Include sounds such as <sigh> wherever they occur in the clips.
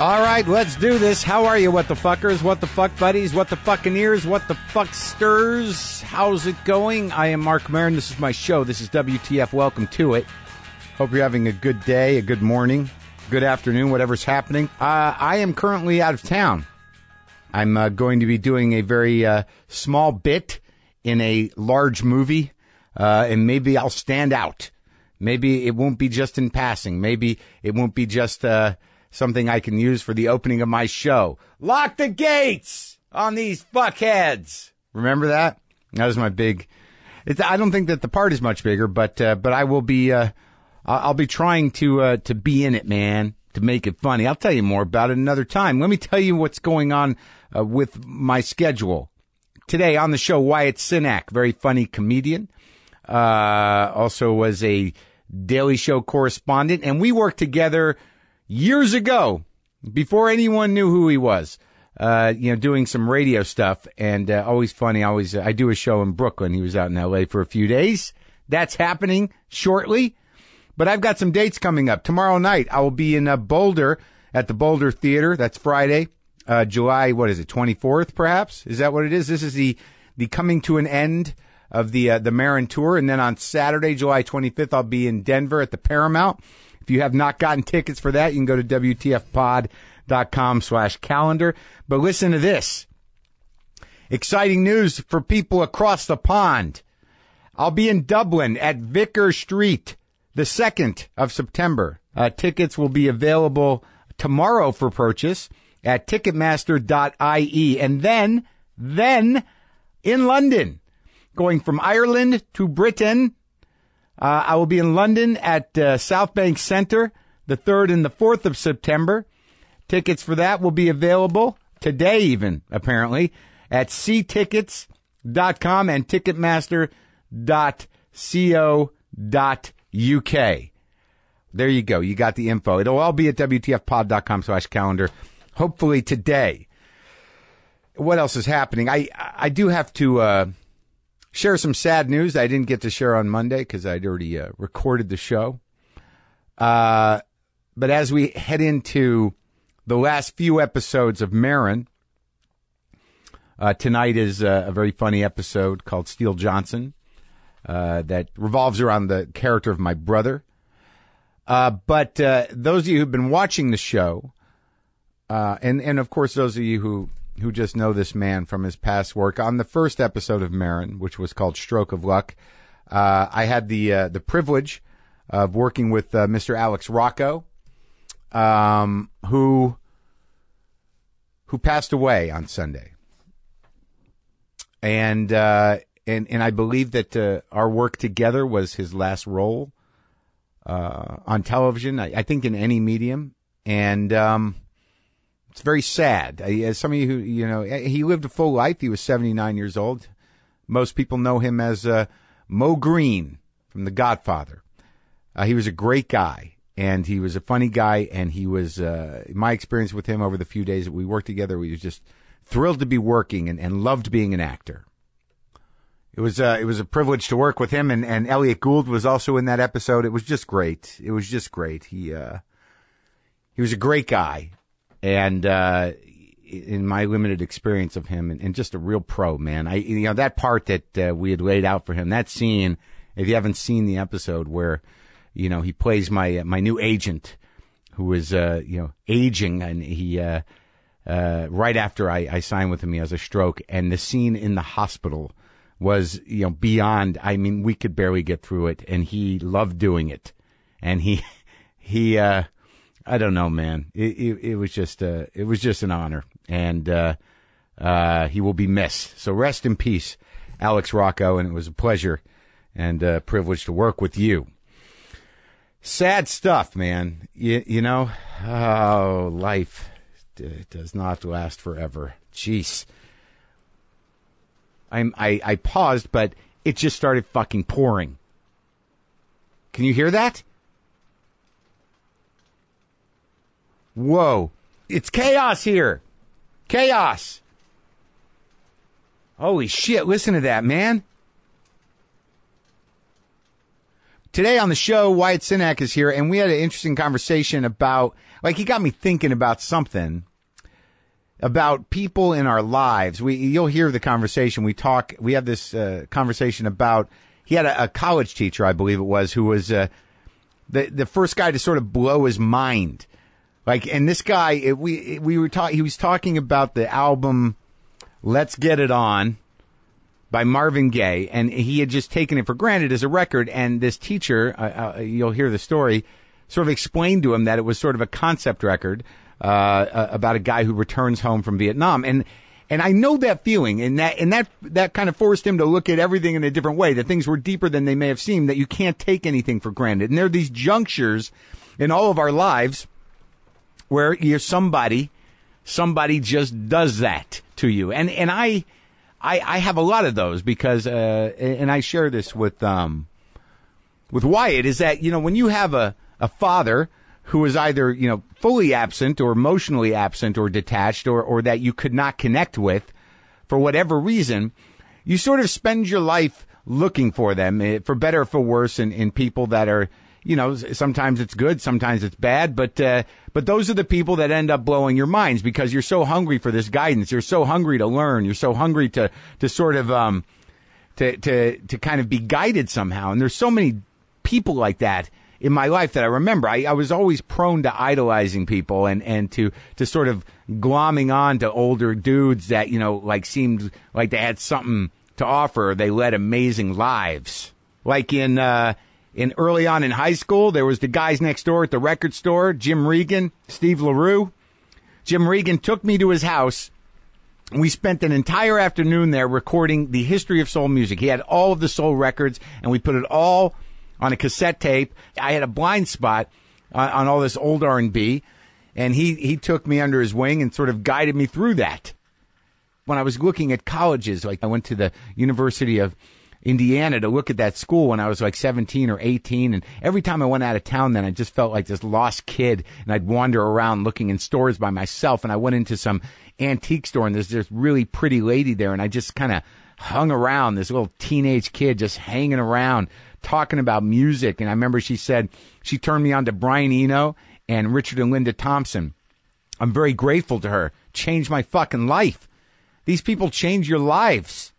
All right, let's do this. How are you, what the fuckers, what the fuck buddies, what the fucking ears, what the fuck stirs? How's it going? I am Marc Maron. This is my show. This is WTF. Welcome to it. Hope you're having a good day, a good morning, good afternoon, whatever's happening. Uh, I am currently out of town. I'm uh, going to be doing a very uh, small bit in a large movie, uh, and maybe I'll stand out. Maybe it won't be just in passing. Maybe it won't be just uh, something I can use for the opening of my show. Lock the gates on these fuckheads. Remember that? That was my big. It's, I don't think that the part is much bigger, but uh, but I will be. Uh, I'll be trying to uh, to be in it, man, to make it funny. I'll tell you more about it another time. Let me tell you what's going on uh, with my schedule today on the show. Wyatt Cenac, very funny comedian, uh, also was a Daily Show correspondent, and we worked together years ago, before anyone knew who he was. Uh, you know, doing some radio stuff and uh, always funny. Always, I do a show in Brooklyn. He was out in L.A. for a few days. That's happening shortly. But I've got some dates coming up. Tomorrow night, I will be in uh, Boulder at the Boulder Theater. That's Friday, uh, July, what is it, 24th, perhaps? Is that what it is? This is the, the coming to an end of the, uh, the Maron Tour. And then on Saturday, July 25th, I'll be in Denver at the Paramount. If you have not gotten tickets for that, you can go to WTFpod.com slash calendar. But listen to this. Exciting news for people across the pond. I'll be in Dublin at Vicar Street the 2nd of September. Uh, tickets will be available tomorrow for purchase at ticketmaster.ie. And then, then in London, going from Ireland to Britain, uh, I will be in London at uh, South Bank Center the 3rd and the 4th of September. Tickets for that will be available today, even apparently, at seetickets.com and ticketmaster.co.uk. There you go. You got the info. It'll all be at WTFpod.com slash calendar. Hopefully today. What else is happening? I, I do have to, uh, share some sad news I didn't get to share on Monday because I'd already uh, recorded the show. Uh, but as we head into the last few episodes of Maron, uh, tonight is a very funny episode called Steel Johnson uh, that revolves around the character of my brother. Uh, but uh, those of you who've been watching the show, and and of course those of you who who just know this man from his past work. On the first episode of Maron, which was called Stroke of Luck, uh, I had the uh, the privilege of working with uh, Mr. Alex Rocco, um, who who passed away on Sunday, and uh, and and I believe that uh, our work together was his last role uh, on television. I, I, think in any medium, and um, it's very sad. As some of you who, you know, he lived a full life. He was 79 years old. Most people know him as uh, Moe Greene from The Godfather. Uh, he was a great guy, and he was a funny guy, and he was, uh, my experience with him over the few days that we worked together, we was just thrilled to be working and, and loved being an actor. It was, uh, it was a privilege to work with him, and, and Elliott Gould was also in that episode. It was just great. It was just great. He, uh, he was a great guy and uh, in my limited experience of him, and, and, just a real pro, man. I you know that part that uh, we had laid out for him, that scene. If you haven't seen the episode where, you know, he plays my my new agent, who is uh, you know aging, and he uh, uh, right after I, I signed with him, he has a stroke, and the scene in the hospital was you know beyond. I mean, we could barely get through it, and he loved doing it, and he <laughs> he. Uh, I don't know, man. It, it, it was just uh, it was just an honor, and uh, uh, he will be missed. So rest in peace, Alex Rocco, and it was a pleasure and a privilege to work with you. Sad stuff, man. You, you know, oh, life d- does not last forever. Jeez. I'm I, I paused, but it just started fucking pouring. Can you hear that? Whoa. It's chaos here. Chaos. Holy shit. Listen to that, man. Today on the show, Wyatt Cenac is here, and we had an interesting conversation about, like, he got me thinking about something about people in our lives. We, you'll hear the conversation. We talk, we have this uh, conversation about, he had a, a, college teacher, I believe it was, who was uh, the, the first guy to sort of blow his mind. Like, and this guy, it, we, we were talking, he was talking about the album Let's Get It On by Marvin Gaye, and he had just taken it for granted as a record. And this teacher, uh, uh, you'll hear the story, sort of explained to him that it was sort of a concept record uh, uh, about a guy who returns home from Vietnam, and and I know that feeling, and that and that that kind of forced him to look at everything in a different way. That things were deeper than they may have seemed. That you can't take anything for granted, and there are these junctures in all of our lives where you're somebody, somebody just does that to you, and and I I, I have a lot of those because, uh, and I share this with, um, with Wyatt is that, you know, when you have a, a father who is either, you know, fully absent or emotionally absent or detached or, or that you could not connect with for whatever reason, you sort of spend your life looking for them, eh, for better or for worse, in, in people that are, you know, sometimes it's good, sometimes it's bad, but, uh, but those are the people that end up blowing your minds because you're so hungry for this guidance. You're so hungry to learn. You're so hungry to, to sort of, um, to, to, to kind of be guided somehow. And there's so many people like that in my life that I remember. I, I was always prone to idolizing people and, and to, to sort of glomming on to older dudes that, you know, like seemed like they had something to offer. They led amazing lives. Like in, uh, in early on in high school. There was the guys next door at the record store, Jim Regan, Steve LaRue. Jim Regan took me to his house. We spent an entire afternoon there recording the history of soul music. He had all of the soul records and we put it all on a cassette tape. I had a blind spot on, on all this old R&B and he, he took me under his wing and sort of guided me through that. When I was looking at colleges, like I went to the University of Indiana to look at that school when I was like 17 or 18. And every time I went out of town, then I just felt like this lost kid. And I'd wander around looking in stores by myself. And I went into some antique store and there's this really pretty lady there. And I just kind of hung around this little teenage kid just hanging around talking about music. And I remember she said she turned me on to Brian Eno and Richard and Linda Thompson. I'm very grateful to her. Changed my fucking life. These people change your lives.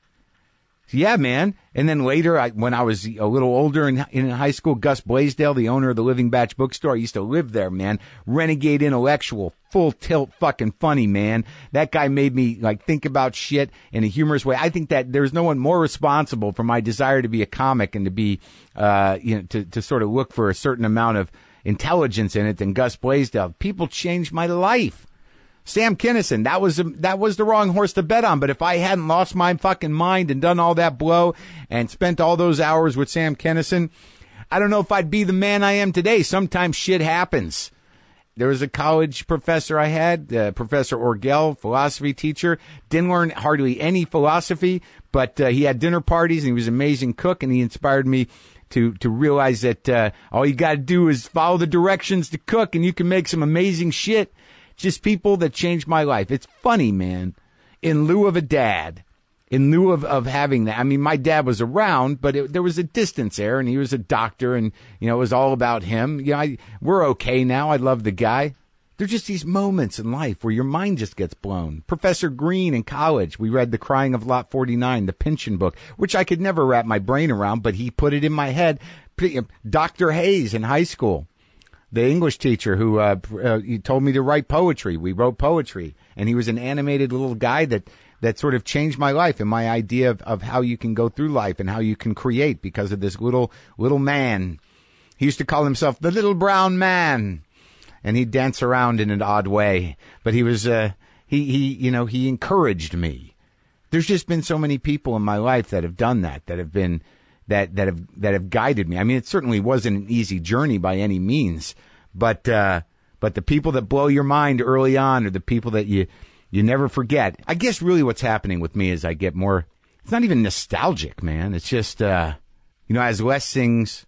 Yeah, man. And then later, I, when I was a little older in, in high school, Gus Blaisdell, the owner of the Living Batch bookstore, I used to live there, man. Renegade intellectual, full tilt fucking funny, man. That guy made me like think about shit in a humorous way. I think that there's no one more responsible for my desire to be a comic and to be, uh, you know, to, to sort of look for a certain amount of intelligence in it than Gus Blaisdell. People changed my life. Sam Kinison, that was that was the wrong horse to bet on. But if I hadn't lost my fucking mind and done all that blow and spent all those hours with Sam Kinison, I don't know if I'd be the man I am today. Sometimes shit happens. There was a college professor I had, uh, Professor Orgel, philosophy teacher. Didn't learn hardly any philosophy, but uh, he had dinner parties and he was an amazing cook, and he inspired me to to realize that uh, all you got to do is follow the directions to cook, and you can make some amazing shit just people that changed my life. It's funny, man. In lieu of a dad, in lieu of, of having that, I mean, my dad was around, but it, there was a distance there, and he was a doctor, and you know, it was all about him. You know, I, we're okay now. I love the guy. There're just these moments in life where your mind just gets blown. Professor Green in college, we read The Crying of Lot 49, the Pynchon book, which I could never wrap my brain around, but he put it in my head. Dr. Hayes in high school, the English teacher who uh, uh, he told me to write poetry. We wrote poetry, and he was an animated little guy that that sort of changed my life and my idea of, of how you can go through life and how you can create because of this little little man. He used to call himself the little brown man, and he'd dance around in an odd way. But he was uh, he he you know he encouraged me. There's just been so many people in my life that have done that that have been that that have that have guided me. I mean, it certainly wasn't an easy journey by any means, but uh, but the people that blow your mind early on are the people that you you never forget. I guess really what's happening with me is I get more. It's not even nostalgic, man. It's just uh, you know, as less things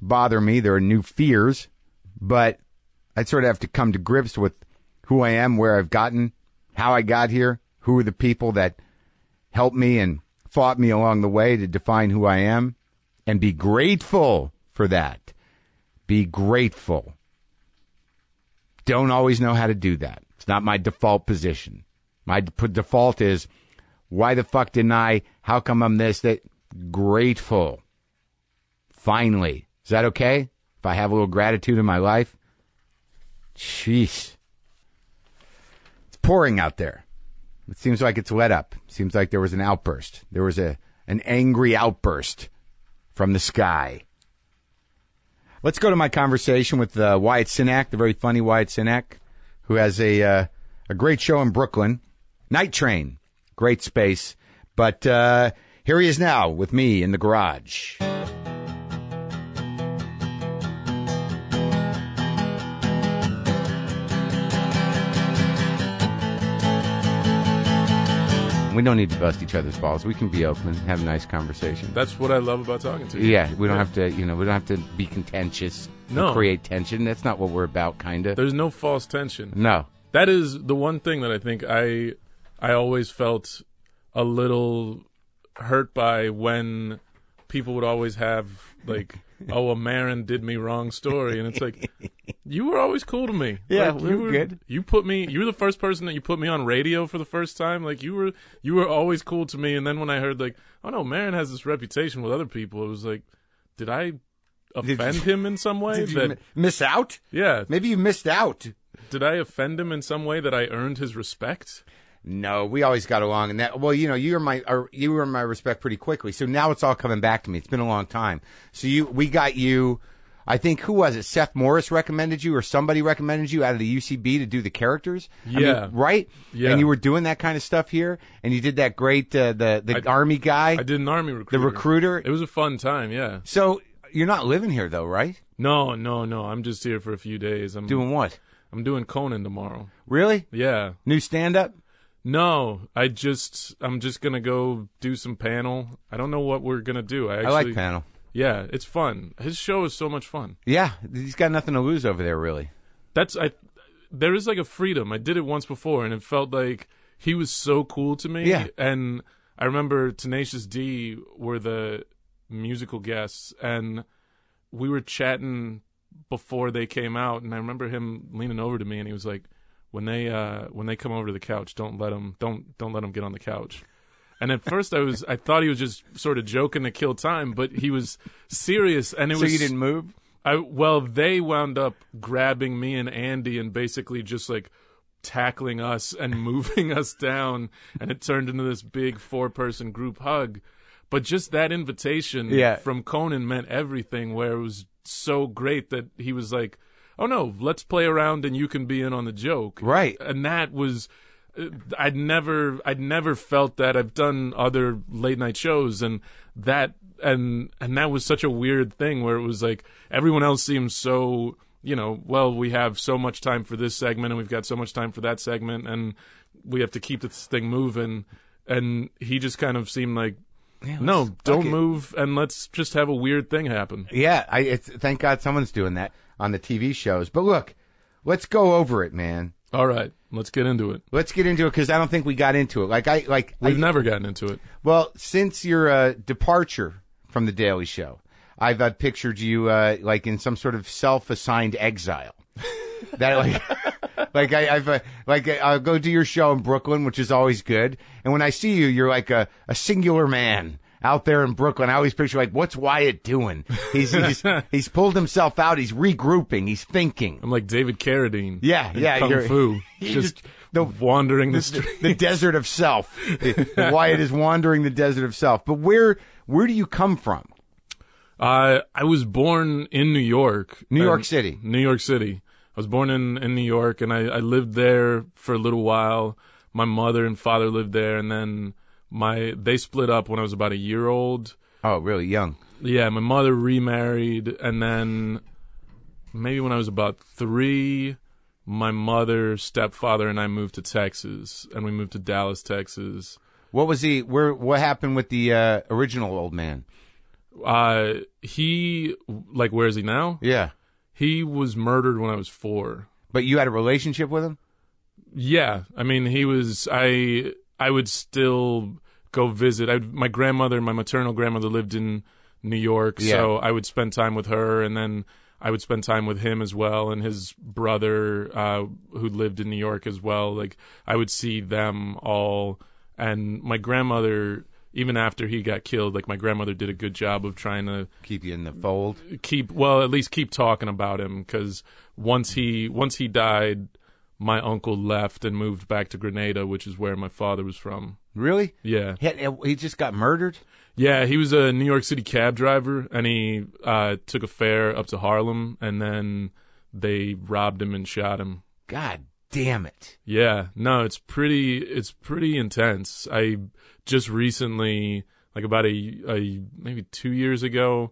bother me, there are new fears, but I sort of have to come to grips with who I am, where I've gotten, how I got here, who are the people that helped me and fought me along the way to define who I am and be grateful for that. Be grateful. Don't always know how to do that. It's not my default position. My default is, why the fuck didn't I? How come I'm this? That grateful. Finally, is that okay? If I have a little gratitude in my life, jeez, it's pouring out there. It seems like it's let up. Seems like there was an outburst. There was a an angry outburst from the sky. Let's go to my conversation with uh, Wyatt Cenac, the very funny Wyatt Cenac, who has a uh, a great show in Brooklyn, Night Train, great space. But uh, here he is now with me in the garage. We don't need to bust each other's balls. We can be open and have a nice conversation. That's what I love about talking to you. Yeah, we don't have to, you know, we don't have to be contentious. No. create tension. That's not what we're about, kind of. There's no false tension. No. That is the one thing that I think I I always felt a little hurt by when people would always have like, <laughs> oh, a Maron did me wrong story, and it's like you were always cool to me. <laughs> Yeah, Like, we you were good. You put me. You were the first person that you put me on radio for the first time. Like you were you were always cool to me. And then when I heard like, oh no, Maron has this reputation with other people, it was like, did I Did offend you- him in some way? <laughs> Did that mi- miss out? yeah, Maybe you missed out. did I offend him in some way that I earned his respect? No, we always got along, and that. Well, you know, you were my, or you were my respect pretty quickly. So now it's all coming back to me. It's been a long time. So you, we got you. I think who was it? Seth Morris recommended you, or somebody recommended you out of the UCB to do the characters. I mean, Yeah. right. Yeah. And you were doing that kind of stuff here, and you did that great uh, the the I- army guy. I did an army recruiter. The recruiter. It was a fun time, yeah. so you're not living here though, right? No, no, no. I'm just here for a few days. I'm Doing what? I'm doing Conan tomorrow. Really? Yeah. New stand up? No, I just I'm just gonna go do some panel. I don't know what we're gonna do. I I actually like panel. Yeah, it's fun. His show is so much fun. Yeah, he's got nothing to lose over there, really. That's I there is like a freedom. I did it once before and it felt like he was so cool to me. Yeah. And I remember Tenacious D were the musical guests and we were chatting before they came out and I remember him leaning over to me and he was like when they uh when they come over to the couch don't let them don't don't let them get on the couch. And at first I was I thought he was just sort of joking to kill time, but he was serious and it So was you didn't move? I well, they wound up grabbing me and Andy and basically just like tackling us and <laughs> moving us down, and it turned into this big four-person group hug. But just that invitation Yeah. from Conan meant everything. Where it was so great that he was like, "Oh no, let's play around and you can be in on the joke." Right. and that was uh, I'd never I'd never felt that I've done other late night shows and that and and that was such a weird thing where it was like everyone else seems so you know well we have so much time for this segment and we've got so much time for that segment and we have to keep this thing moving and he just kind of seemed like no don't it. move and let's just have a weird thing happen Yeah, I it's, thank God someone's doing that on the TV shows. But look, let's go over it, man. all right let's get into it Let's get into it because I don't think we got into it. Like I like we've never gotten into it well since your uh, departure from the Daily Show, I've uh, pictured you uh, like in some sort of self-assigned exile. <laughs> that like. <laughs> Like I, I've uh, like I'll go do your show in Brooklyn, which is always good. And when I see you, you're like a, a singular man out there in Brooklyn. I always picture like, what's Wyatt doing? He's he's, <laughs> he's pulled himself out. He's regrouping. He's thinking. I'm like David Carradine Yeah, yeah, Kung Fu <laughs> just the- wandering the the, street the desert of self. Wyatt is wandering the desert of self. But where where do you come from? Uh, I was born in New York. New York City. New York City. I was born in, in New York and I, I lived there for a little while. My mother and father lived there and then my they split up when I was about a year old. Oh, really young. Yeah, my mother remarried and then maybe when I was about three, my mother, stepfather, and I moved to Texas and we moved to Dallas, Texas. What was he? Where? What happened with the uh, original old man? Uh, he, like, where is he now? Yeah, He was murdered when I was four. but you had a relationship with him. Yeah, I mean, he was. I I would still go visit. I my grandmother, my maternal grandmother, lived in New York. Yeah. So I would spend time with her, and then I would spend time with him as well, and his brother uh, who lived in New York as well. Like I would see them all, and my grandmother. Even after he got killed, like my grandmother did a good job of trying to Keep you in the fold. keep well at least keep talking about him because once he once he died my uncle left and moved back to grenada which is where my father was from Really? yeah He, had- he just got murdered. yeah he was a new york city cab driver and he uh, took a fare up to harlem and then they robbed him and shot him God damn it! yeah no it's pretty it's pretty intense i just recently like about a, a maybe two years ago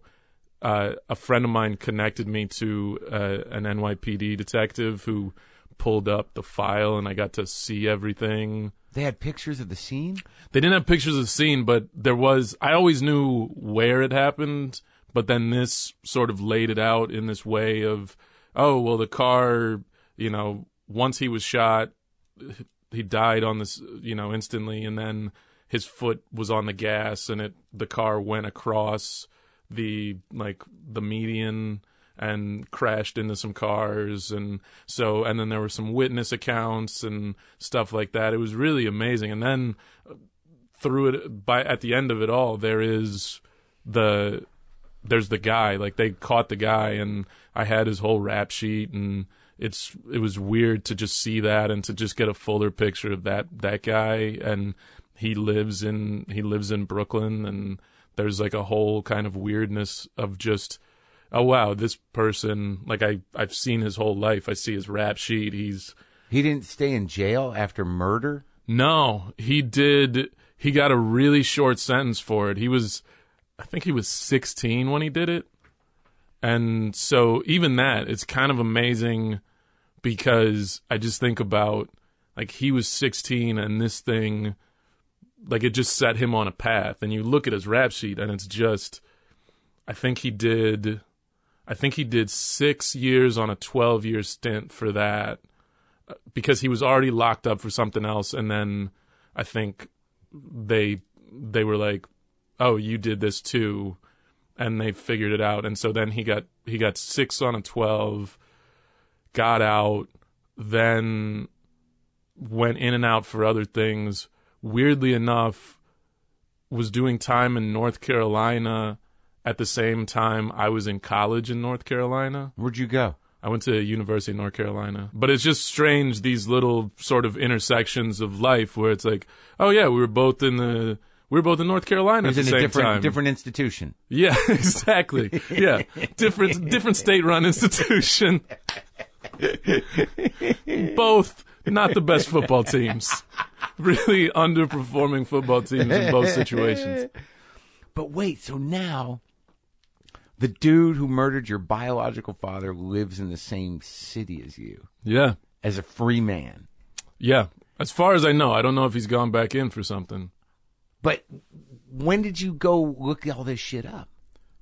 uh, a friend of mine connected me to uh, an NYPD detective who pulled up the file, and I got to see everything. They had pictures of the scene. They didn't have pictures of the scene, but there was. I always knew where it happened, but then this sort of laid it out in this way of, oh well, the car, you know, once he was shot, he died on this, you know, instantly, and then his foot was on the gas, and it the car went across the like the median and crashed into some cars and so and then there were some witness accounts and stuff like that. It was really amazing. And then uh, through it by at the end of it all there is the there's the guy like they caught the guy and I had his whole rap sheet and it's it was weird to just see that and to just get a fuller picture of that that guy. And he lives in he lives in Brooklyn and there's like a whole kind of weirdness of just oh wow this person like I I've seen his whole life I see his rap sheet he's He didn't stay in jail after murder. no, he did. He got a really short sentence for it. He was, I think he was 16 when he did it. And so even that, it's kind of amazing because I just think about like he was 16 and this thing, like it just set him on a path. And you look at his rap sheet and it's just, I think he did, I think he did six years on a 12 year stint for that because he was already locked up for something else and then I think they they were like, "Oh, you did this too." And they figured it out and so then he got he got 6 on a 12 got out then went in and out for other things weirdly enough was doing time in North Carolina at the same time I was in college in North Carolina. Where'd you go? I went to University of North Carolina. But it's just strange these little sort of intersections of life where it's like, oh yeah, we were both in the we were both in North Carolina at the in a same different time. different institution. Yeah, <laughs> exactly. Yeah, different different state run institution. both not the best football teams. Really underperforming football teams in both situations. <laughs> But wait, so now the dude who murdered your biological father lives in the same city as you Yeah. as a free man. Yeah. As far as I know, I don't know if he's gone back in for something. But when did you go look all this shit up?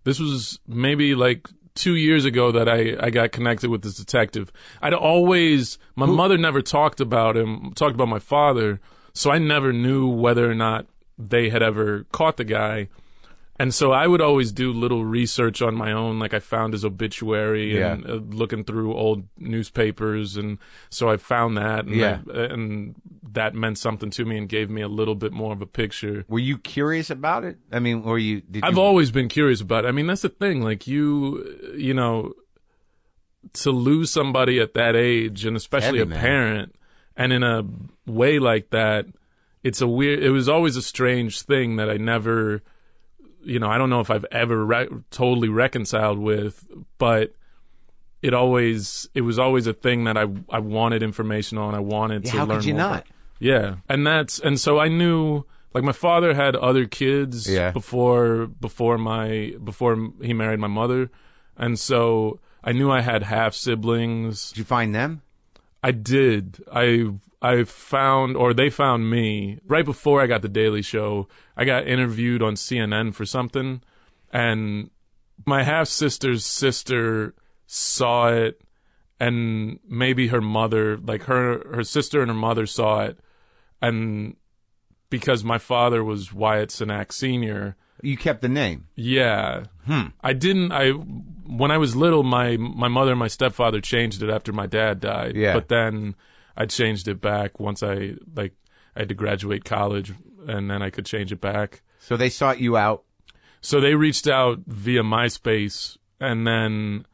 This was maybe like two years ago that I, I got connected with this detective. I'd always, my mother never talked about him, talked about my father, so I never knew whether or not they had ever caught the guy. And so I would always do little research on my own. Like I found his obituary and uh, looking through old newspapers. And so I found that. And, Yeah. that, and that meant something to me and gave me a little bit more of a picture. Were you curious about it? I mean, were you? Did I've you, always been curious about it. I mean, that's the thing. Like you, you know, to lose somebody at that age, and especially Heavy, a man. parent, and in a way like that, it's a weird. It was always a strange thing that I never, you know, I don't know if I've ever re- totally reconciled with, but. It always, it was always a thing that I I wanted information on. I wanted Yeah, to how learn could you more not? Yeah, and that's and so I knew like my father had other kids Yeah. before before my before he married my mother, and so I knew I had half siblings. Did you find them? I did. I I found or they found me right before I got the Daily Show. I got interviewed on CNN for something, and my half sister's sister saw it and maybe her mother like her her sister and her mother saw it and because my father was Wyatt Cenac senior You kept the name. Yeah. Hmm. I didn't. I when I was little, my my mother and my stepfather changed it after my dad died. Yeah. But then I changed it back once I like I had to graduate college, and then I could change it back. So they sought you out. So they reached out via MySpace, and then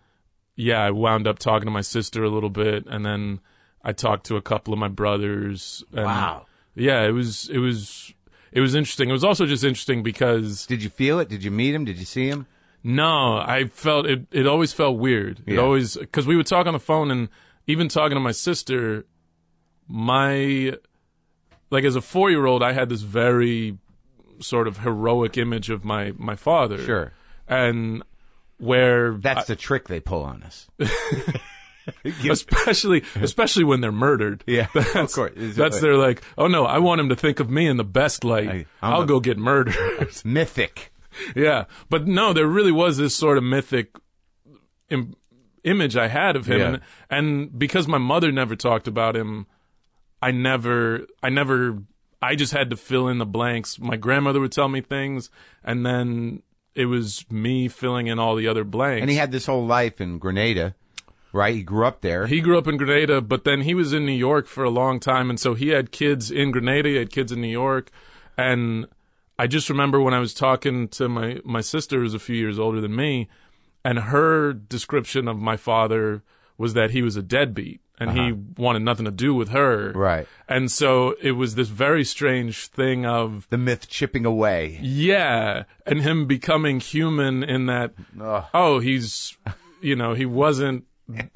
yeah, I wound up talking to my sister a little bit, and then I talked to a couple of my brothers. And Wow. Yeah, it was it was it was interesting. It was also just interesting because Did you feel it? Did you meet him? Did you see him? no, I felt it. It always felt weird. It always because we would talk on the phone, and even talking to my sister, my like as a four year old, I had this very sort of heroic image of my my father. Sure. and where That's the trick they pull on us. <laughs> especially especially when they're murdered. Yeah, of that's, course. Is it- That's they're like, oh no, I want him to think of me in the best light. I- I'm I'll go get murdered. <laughs> Mythic. yeah, but no, there really was this sort of mythic Im- image I had of him, Yeah. and, and because my mother never talked about him, I never, I never, I just had to fill in the blanks. My grandmother would tell me things, and then it was me filling in all the other blanks. And he had this whole life in Grenada, right? He grew up there. He grew up in Grenada, but then he was in New York for a long time, and so he had kids in Grenada, he had kids in New York, and I just remember when I was talking to my my sister, who's a few years older than me, and her description of my father was that he was a deadbeat and he uh-huh. wanted nothing to do with her, Right. And so it was this very strange thing of the myth chipping away. yeah, and him becoming human in that Ugh. oh he's you know he wasn't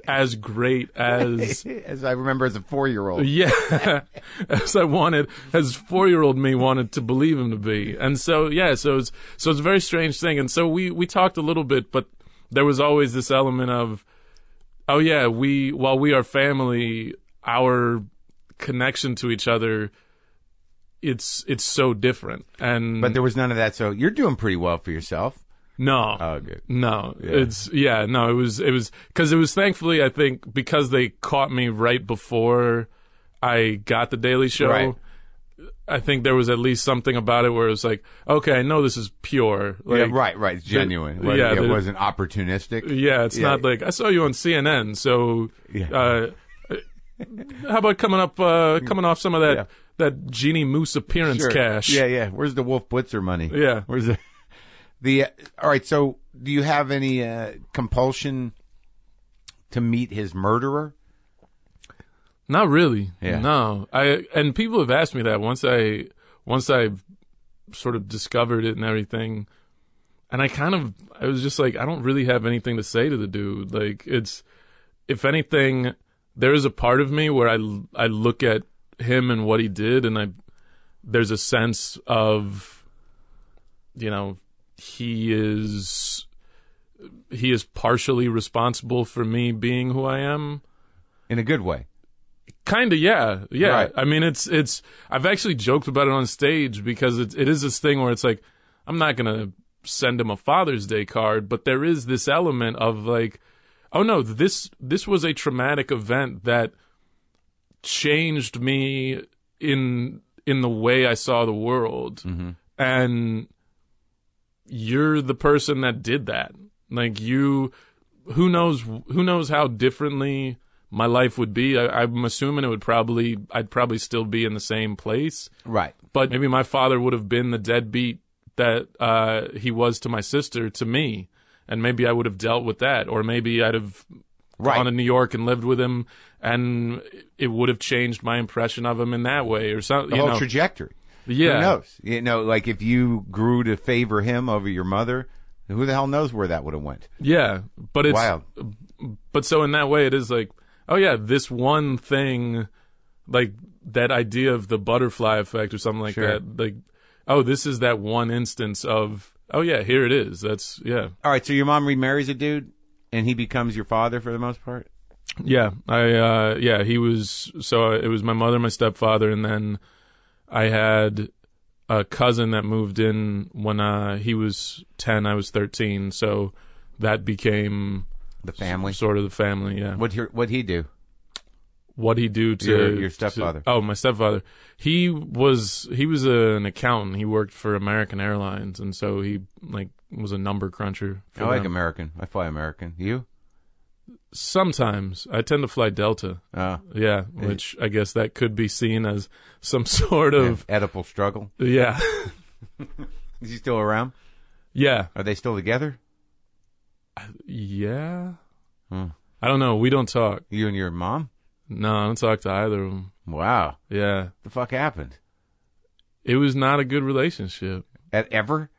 as great as <laughs> As I remember as a four year old. yeah, <laughs> as I wanted, as four year old me wanted to believe him to be. And so, yeah, so it's, so it's a very strange thing. And so we, we talked a little bit, but there was always this element of, oh yeah, we, while we are family, our connection to each other, it's, it's so different. And But there was none of that. So you're doing pretty well for yourself. no, Oh, good. no, it's yeah, no, it was it was because it was thankfully I think because they caught me right before I got the Daily Show. Right. I think there was at least something about it where it was like, okay, I know this is pure. Like, yeah, right, right. It's genuine. It wasn't- yeah, it the- wasn't opportunistic. Yeah, it's Yeah. not like I saw you on CNN, so uh, how about coming up, uh, coming off some of that that Jeanne Moos appearance Sure. cash? Yeah, yeah. Where's the Wolf Blitzer money? Yeah. Where's the the? Uh, all right. So, do you have any uh, compulsion to meet his murderer? Not really. Yeah. No. I and people have asked me that once I once I sort of discovered it and everything. And I kind of I was just like I don't really have anything to say to the dude. Like it's if anything there is a part of me where I I look at him and what he did and I there's a sense of you know he is he is partially responsible for me being who I am. In a good way. Kind of, yeah, yeah. Right. I mean, it's it's. I've actually joked about it on stage because it it is this thing where it's like I'm not gonna send him a Father's Day card, but there is this element of like, oh no, this this was a traumatic event that changed me in in the way I saw the world, mm-hmm. and you're the person that did that. Like you, who knows? Who knows how differently my life would be? I, I'm assuming it would probably, I'd probably still be in the same place, Right. but maybe my father would have been the deadbeat that uh, he was to my sister to me, and maybe I would have dealt with that, or maybe I'd have Right. gone to New York and lived with him, and it would have changed my impression of him in that way, or something. The whole know, trajectory. yeah, Who knows? You know, like if you grew to favor him over your mother, who the hell knows where that would have went? Yeah, but it's Wild. but so in that way it is like, oh yeah, this one thing like that idea of the butterfly effect or something like Sure. that. Like oh, this is that one instance of oh yeah, here it is. That's yeah. All right. So your mom remarries a dude, and he becomes your father for the most part. Yeah, I uh yeah, he was so it was my mother, my stepfather and then I had a cousin that moved in when uh he was 10, I was 13, so that became The family. sort of the family, yeah. What he what he do? what he do to Your- your to- stepfather. oh, my stepfather. He was he was a, an accountant. He worked for American Airlines, and so he like was a number cruncher. For I like them. American. I fly American. You? Sometimes I tend to fly Delta. Uh, Yeah, which I guess that could be seen as some <laughs> sort of Oedipal struggle. yeah, <laughs> Is he still around? yeah, Are they still together? Yeah. Hmm. I don't know. We don't talk. You and your mom? No, I don't talk to either of them. Wow. Yeah, The fuck happened? it was not a good relationship. At ever?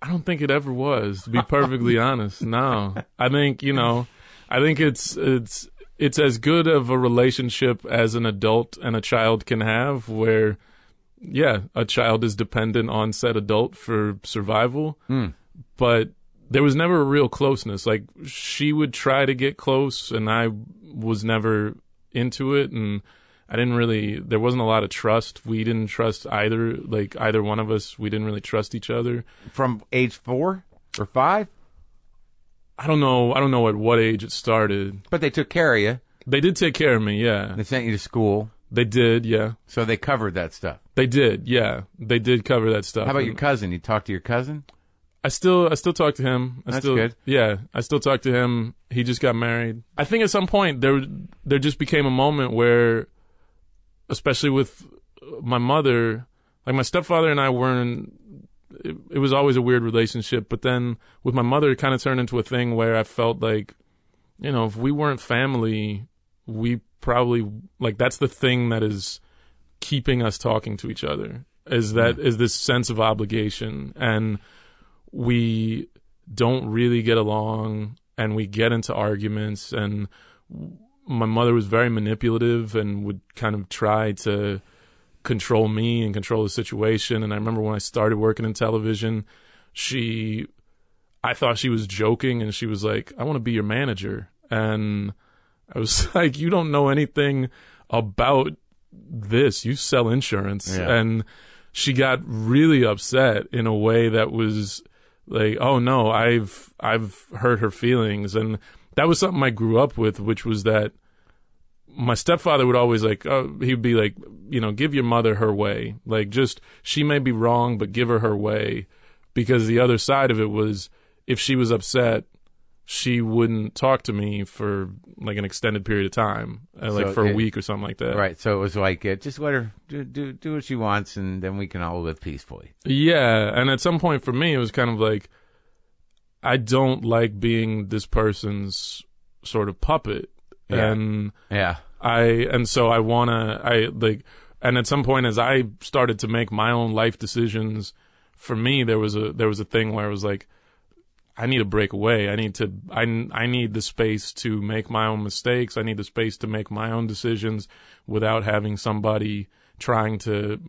I don't think it ever was, to be perfectly <laughs> honest. No, I think you know, I think it's it's it's as good of a relationship as an adult and a child can have, where yeah, a child is dependent on said adult for survival, but there was never a real closeness. Like she would try to get close, and I was never into it, and I didn't really. There wasn't a lot of trust. We didn't trust either. Like either one of us, we didn't really trust each other. From age four or five? I don't know. I don't know at what age it started. But they took care of you. They did take care of me. Yeah, They sent you to school. they did. Yeah, So they covered that stuff. they did. Yeah, they did cover that stuff. How about your cousin? You talked to your cousin? I still, I still talk to him. I That's still, good. Yeah, I still talk to him. He just got married. I think at some point there, there just became a moment where, especially with my mother, like my stepfather and I weren't. It, it was always a weird relationship, but then with my mother, it kind of turned into a thing where I felt like, you know, if we weren't family, we probably like that's the thing that is keeping us talking to each other. Is that hmm. is this sense of obligation and we don't really get along and we get into arguments and my mother was very manipulative and would kind of try to control me and control the situation. And I remember when I started working in television she I thought she was joking and she was like I want to be your manager. And I was <laughs> like you don't know anything about this. You sell insurance. Yeah. and she got really upset in a way that was like oh no i've i've hurt her feelings. And that was something i grew up with which was that my stepfather would always like oh, he'd be like you know give your mother her way. Like just she may be wrong but give her her way. Because the other side of it was if she was upset she wouldn't talk to me for like an extended period of time uh, like So for a week or something like that Right. So it was like, uh, just let her do, do do what she wants, and then we can all live peacefully. Yeah, and at some point for me, it was kind of like, I don't like being this person's sort of puppet, Yeah. and Yeah. I and so I wanna I like, and at some point as I started to make my own life decisions, for me there was a there was a thing where I was like, I need to break away. I need to I I need the space to make my own mistakes. I need the space to make my own decisions without having somebody trying to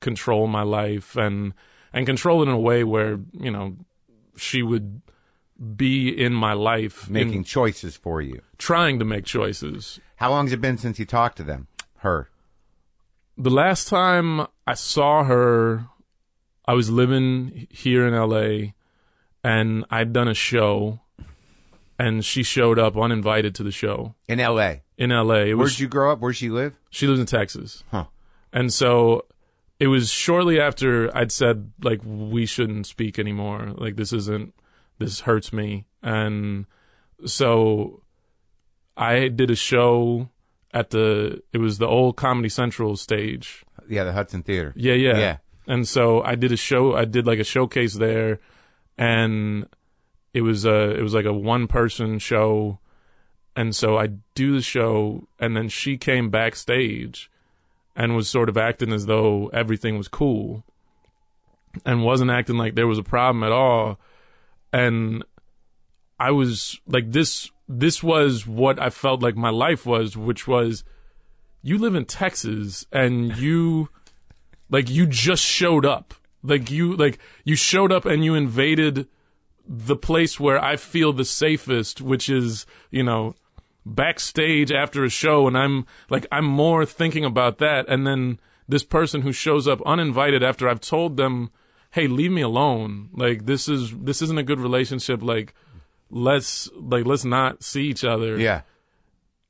control my life and and control it in a way where you know she would be in my life in- Making choices for you. trying to make choices How long has it been since you talked to them? Her. the last time i saw her i was living here in la and i'd done a show and she showed up uninvited to the show In L.A. in la it was Where'd you grow up? Where'd she live? she lives in texas Huh. And so it was shortly after I'd said like we shouldn't speak anymore. Like this isn't this hurts me. And so I did a show at the it was the old Comedy Central stage. Yeah, the Hudson Theater. Yeah, yeah. Yeah. And so I did a show I did like a showcase there and it was a it was like a one person show. And so I do the show and then she came backstage and was sort of acting as though everything was cool and wasn't acting like there was a problem at all. And I was like this this was what I felt like my life was which was you live in Texas and you like you just showed up like you like you showed up and you invaded the place where I feel the safest which is you know backstage after a show and I'm like I'm more thinking about that. And then this person who shows up uninvited after I've told them hey leave me alone. Like this is this isn't a good relationship. Like let's like let's not see each other. Yeah.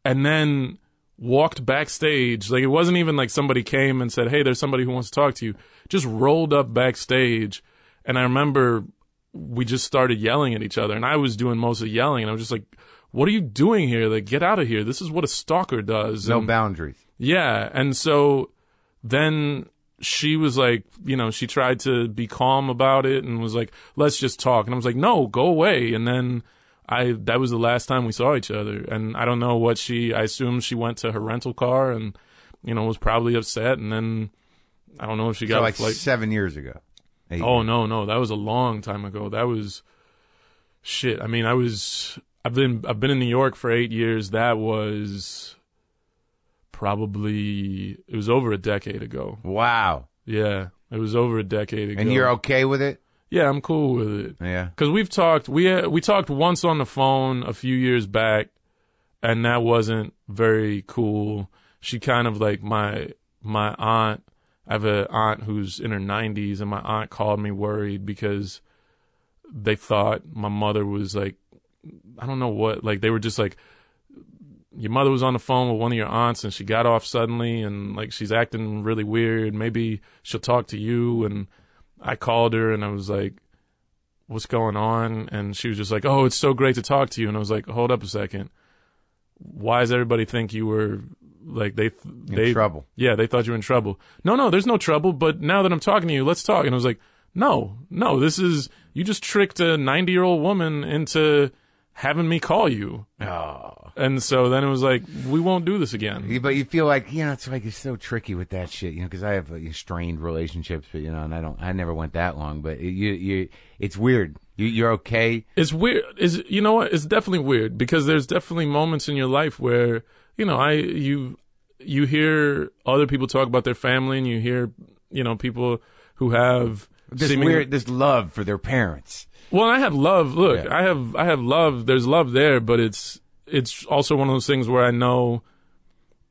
and then walked backstage. Like it wasn't even like somebody came and said, "Hey, there's somebody who wants to talk to you." Just rolled up backstage, and I remember we just started yelling at each other, and I was doing most of yelling, and I was just like, "What are you doing here? Like, get out of here! This is what a stalker does." No And- boundaries. yeah, and so then she was like, you know, she tried to be calm about it and was like, "Let's just talk." And I was like, "No, go away." And then I that was the last time we saw each other, and I don't know what she. I assume she went to her rental car and you know was probably upset, and then I don't know if she got So like flight. seven years ago. Eight Oh years. no, no, that was a long time ago. That was shit. I mean, I was I've been I've been in New York for 8 years. That was probably it was over a decade ago. Wow. Yeah, it was over a decade ago. And you're okay with it? Yeah, I'm cool with it. Yeah. Cuz we've talked we uh, we talked once on the phone a few years back and that wasn't very cool. She kind of like my my aunt I have an aunt who's in her 90s, and my aunt called me worried because they thought my mother was like, I don't know what, like they were just like, your mother was on the phone with one of your aunts, and she got off suddenly, and like she's acting really weird. Maybe she'll talk to you. And I called her, and I was like, what's going on? And she was just like, oh, it's so great to talk to you. And I was like, hold up a second. Why does everybody think you were like they In they trouble. yeah, they thought you were in trouble. No, no, there's no trouble, but now that I'm talking to you, let's talk. And I was like, no, no, this is, you just tricked a 90 year old woman into having me call you. Oh. And so then it was like, we won't do this again. But you feel like you know it's like it's so tricky with that shit, you know, because I have uh, strained relationships, but you know, and I don't, I never went that long, but you, you, it's weird. You, you're okay. It's weird. Is you know what? It's definitely weird because there's definitely moments in your life where you know I you you hear other people talk about their family and you hear you know people who have This seeming- weird, this love for their parents. Well, I have love. Look, Yeah. I have I have love. There's love there, but it's it's also one of those things where I know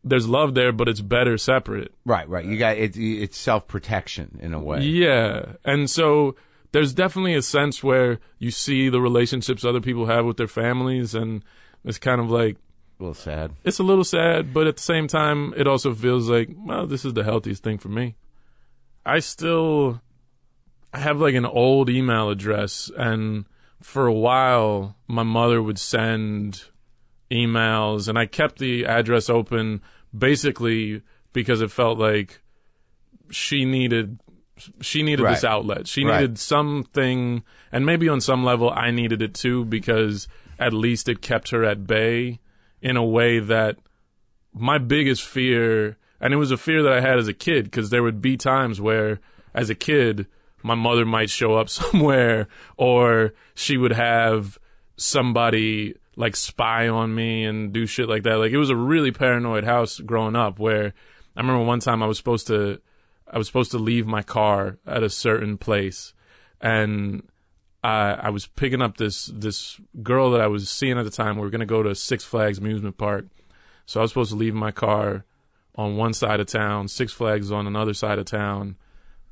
there's love there, but it's better separate. Right, right. You got it. It's self protection in a way. Yeah, and so there's definitely a sense where you see the relationships other people have with their families, and it's kind of like A little sad. it's a little sad, but at the same time, it also feels like well, this is the healthiest thing for me. I still I have like an old email address, and for a while, my mother would send emails, and I kept the address open basically because it felt like she needed she needed this outlet. She Right. needed something, and maybe on some level, I needed it too because at least it kept her at bay in a way that my biggest fear, and it was a fear that I had as a kid, because there would be times where, as a kid, my mother might show up <laughs> somewhere, or she would have somebody like spy on me and do shit like that. Like it was a really paranoid house growing up. Where I remember one time I was supposed to, I was supposed to leave my car at a certain place, and I, I was picking up this this girl that I was seeing at the time. We were gonna go to Six Flags amusement park, so I was supposed to leave my car on one side of town, Six Flags on another side of town,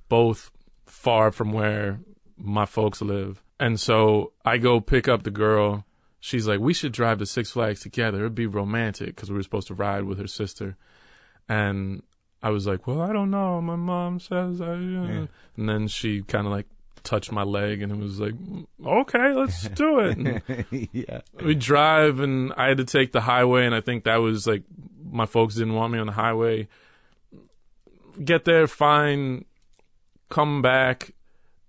both far from where my folks live. And so I go pick up the girl. She's like, "We should drive to Six Flags together. It'd be romantic because we were supposed to ride with her sister." And I was like, "Well, I don't know. My mom says I." uh," And then she kind of like touched my leg, and it was like, "Okay, let's <laughs> do it." Yeah. we drive and I had to take the highway and I think that was like my folks didn't want me on the highway. Get there, fine, come back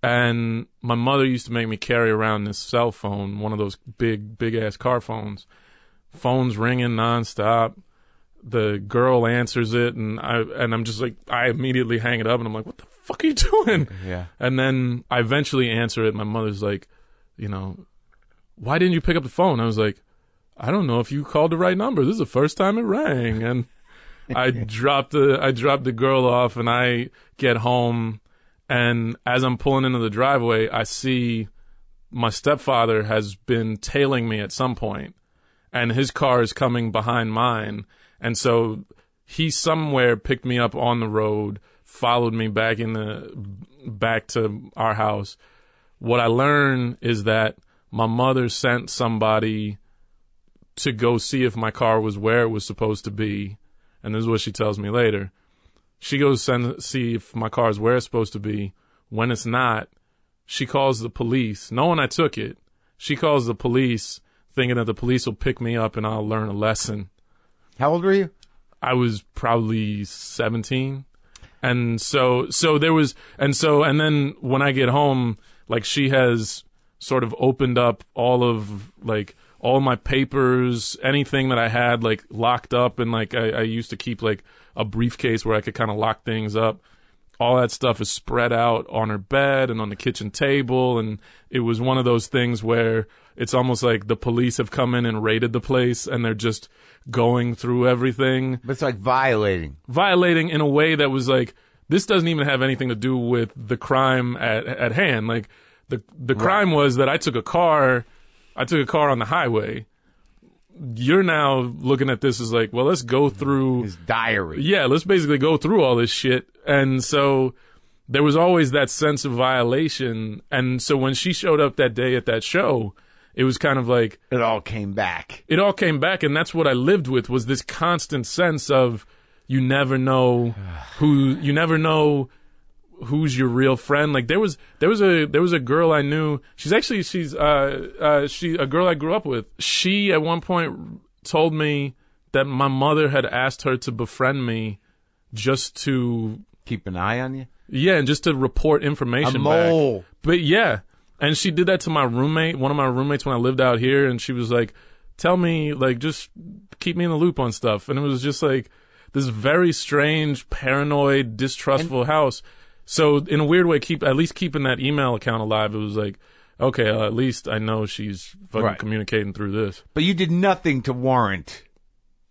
and my mother used to make me carry around this cell phone, one of those big, big ass car phones. Phone's ringing nonstop. The girl answers it and I and I'm just like I immediately hang it up and I'm like, What the fuck are you <laughs> doing? Yeah. And then I eventually answer it. My mother's like, you know, why didn't you pick up the phone? I was like, I don't know if you called the right number. This is the first time it rang. And <laughs> I dropped the I dropped the girl off and I get home and as I'm pulling into the driveway, I see my stepfather has been tailing me at some point and his car is coming behind mine. And so he somewhere picked me up on the road, followed me back in the back to our house. What I learned is that my mother sent somebody to go see if my car was where it was supposed to be. And this is what she tells me later. She goes send see if my car is where it's supposed to be. When it's not, she calls the police, knowing I took it. She calls the police, thinking that the police will pick me up and I'll learn a lesson. How old were you? I was probably 17. And so, so there was, and so, and then when I get home, like she has sort of opened up all of like all my papers, anything that I had like locked up and like I, I used to keep like a briefcase where I could kind of lock things up. All that stuff is spread out on her bed and on the kitchen table. And it was one of those things where it's almost like the police have come in and raided the place and they're just going through everything, But it's like violating. violating in a way that was like, this doesn't even have anything to do with the crime at, at hand. Like the, the crime was that I took a car, I took a car on the highway. You're now looking at this as like, well, let's go through His diary. yeah, let's basically go through all this shit. And so there was always that sense of violation. And so when she showed up that day at that show, it was kind of like It all came back. it all came back and that's what I lived with was this constant sense of you never know <sighs> who you never know who's your real friend like there was there was a there was a girl I knew she's actually she's uh uh she a girl I grew up with she at one point told me that my mother had asked her to befriend me just to Keep an eye on you. yeah and just to report information A back. mole. But yeah, and she did that to my roommate, one of my roommates when I lived out here, and she was like, "Tell me, like, just keep me in the loop on stuff." And it was just like this very strange, paranoid, distrustful house. So in a weird way, keep at least keeping that email account alive. It was like, okay, uh, at least I know she's fucking Right. communicating through this. But you did nothing to warrant.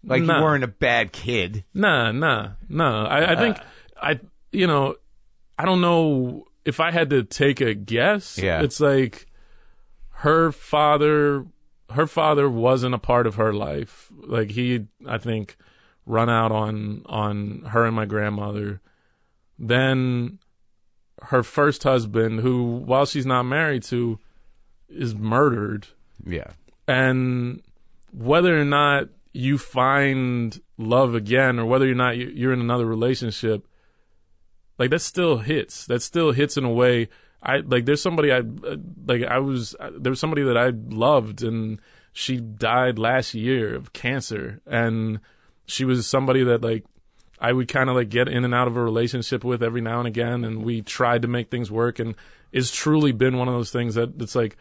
Like you weren't a bad kid. Nah, nah, nah. I, I think I, you know, I don't know if I had to take a guess. Yeah. it's like her father. Her father wasn't a part of her life. Like he, I think, run out on on her and my grandmother. Then her first husband, who while she's not married to, is murdered. Yeah. and whether or not you find love again or whether or not you- you're in another relationship like that still hits. That still hits in a way. I like there's somebody i like i was there was somebody that i loved and she died last year of cancer. And she was somebody that like I would kind of like get in and out of a relationship with every now and again, and we tried to make things work, and it's truly been one of those things that it's like,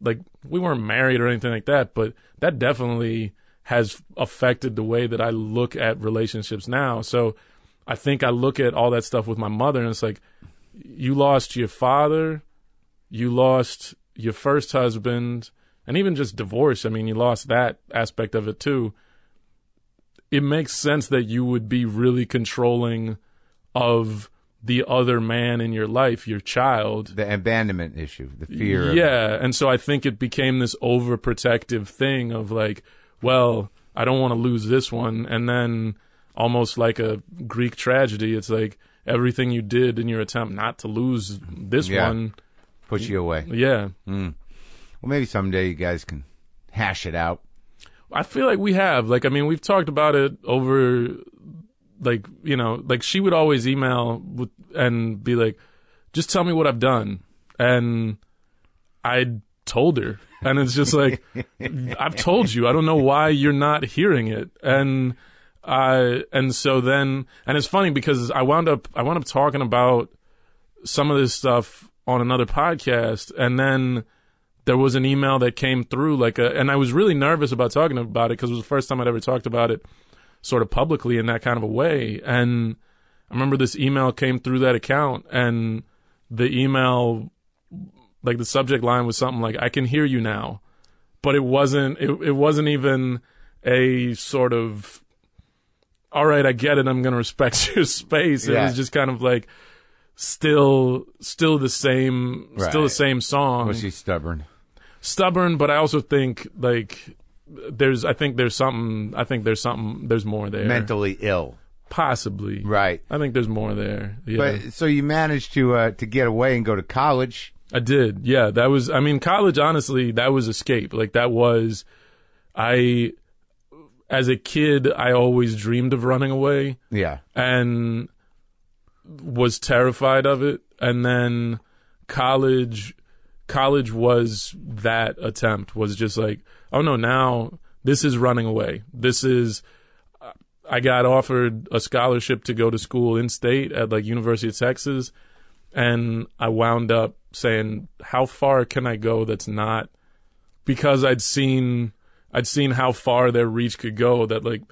like we weren't married or anything like that, but that definitely has affected the way that I look at relationships now. So I think I look at all that stuff with my mother, and it's like, you lost your father, you lost your first husband, and even just divorce. I mean, you lost that aspect of it too it makes sense that you would be really controlling of the other man in your life, your child. The abandonment issue, the fear. Of, Yeah, and so I think it became this overprotective thing of like, well, I don't want to lose this one, and then almost like a Greek tragedy, it's like everything you did in your attempt not to lose this Yeah. one. push you away. Yeah, hmm. Well, maybe someday you guys can hash it out. I feel like we have. Like, I mean, we've talked about it over, like, you know, like she would always email with, and be like, just tell me what I've done. And I told her. And it's just like, <laughs> I've told you. I don't know why you're not hearing it. And, I and so then, and it's funny because I wound up, I wound up talking about some of this stuff on another podcast. And then, there was an email that came through like a and I was really nervous about talking about it because it was the first time I'd ever talked about it sort of publicly in that kind of a way. And I remember this email came through that account and the email like the subject line was something like I can hear you now. But it wasn't it, it wasn't even a sort of all right I get it I'm going to respect <laughs> your space. It Yeah. was just kind of like still still the same still the same song. Was she stubborn? Stubborn, but I also think like there's I think there's something I think there's something there's more there. Mentally ill. Possibly. Right. I think there's more there. Yeah. But so you managed to uh, to get away and go to college. I did. Yeah, that was I mean college honestly, that was escape. Like that was I as a kid, I always dreamed of running away Yeah. and was terrified of it. And then college, college was that attempt. Was just like, oh no, now this is running away. This is. I got offered a scholarship to go to school in state at like University of Texas, and I wound up saying, how far can I go? That's not because I'd seen I'd seen how far their reach could go. That like,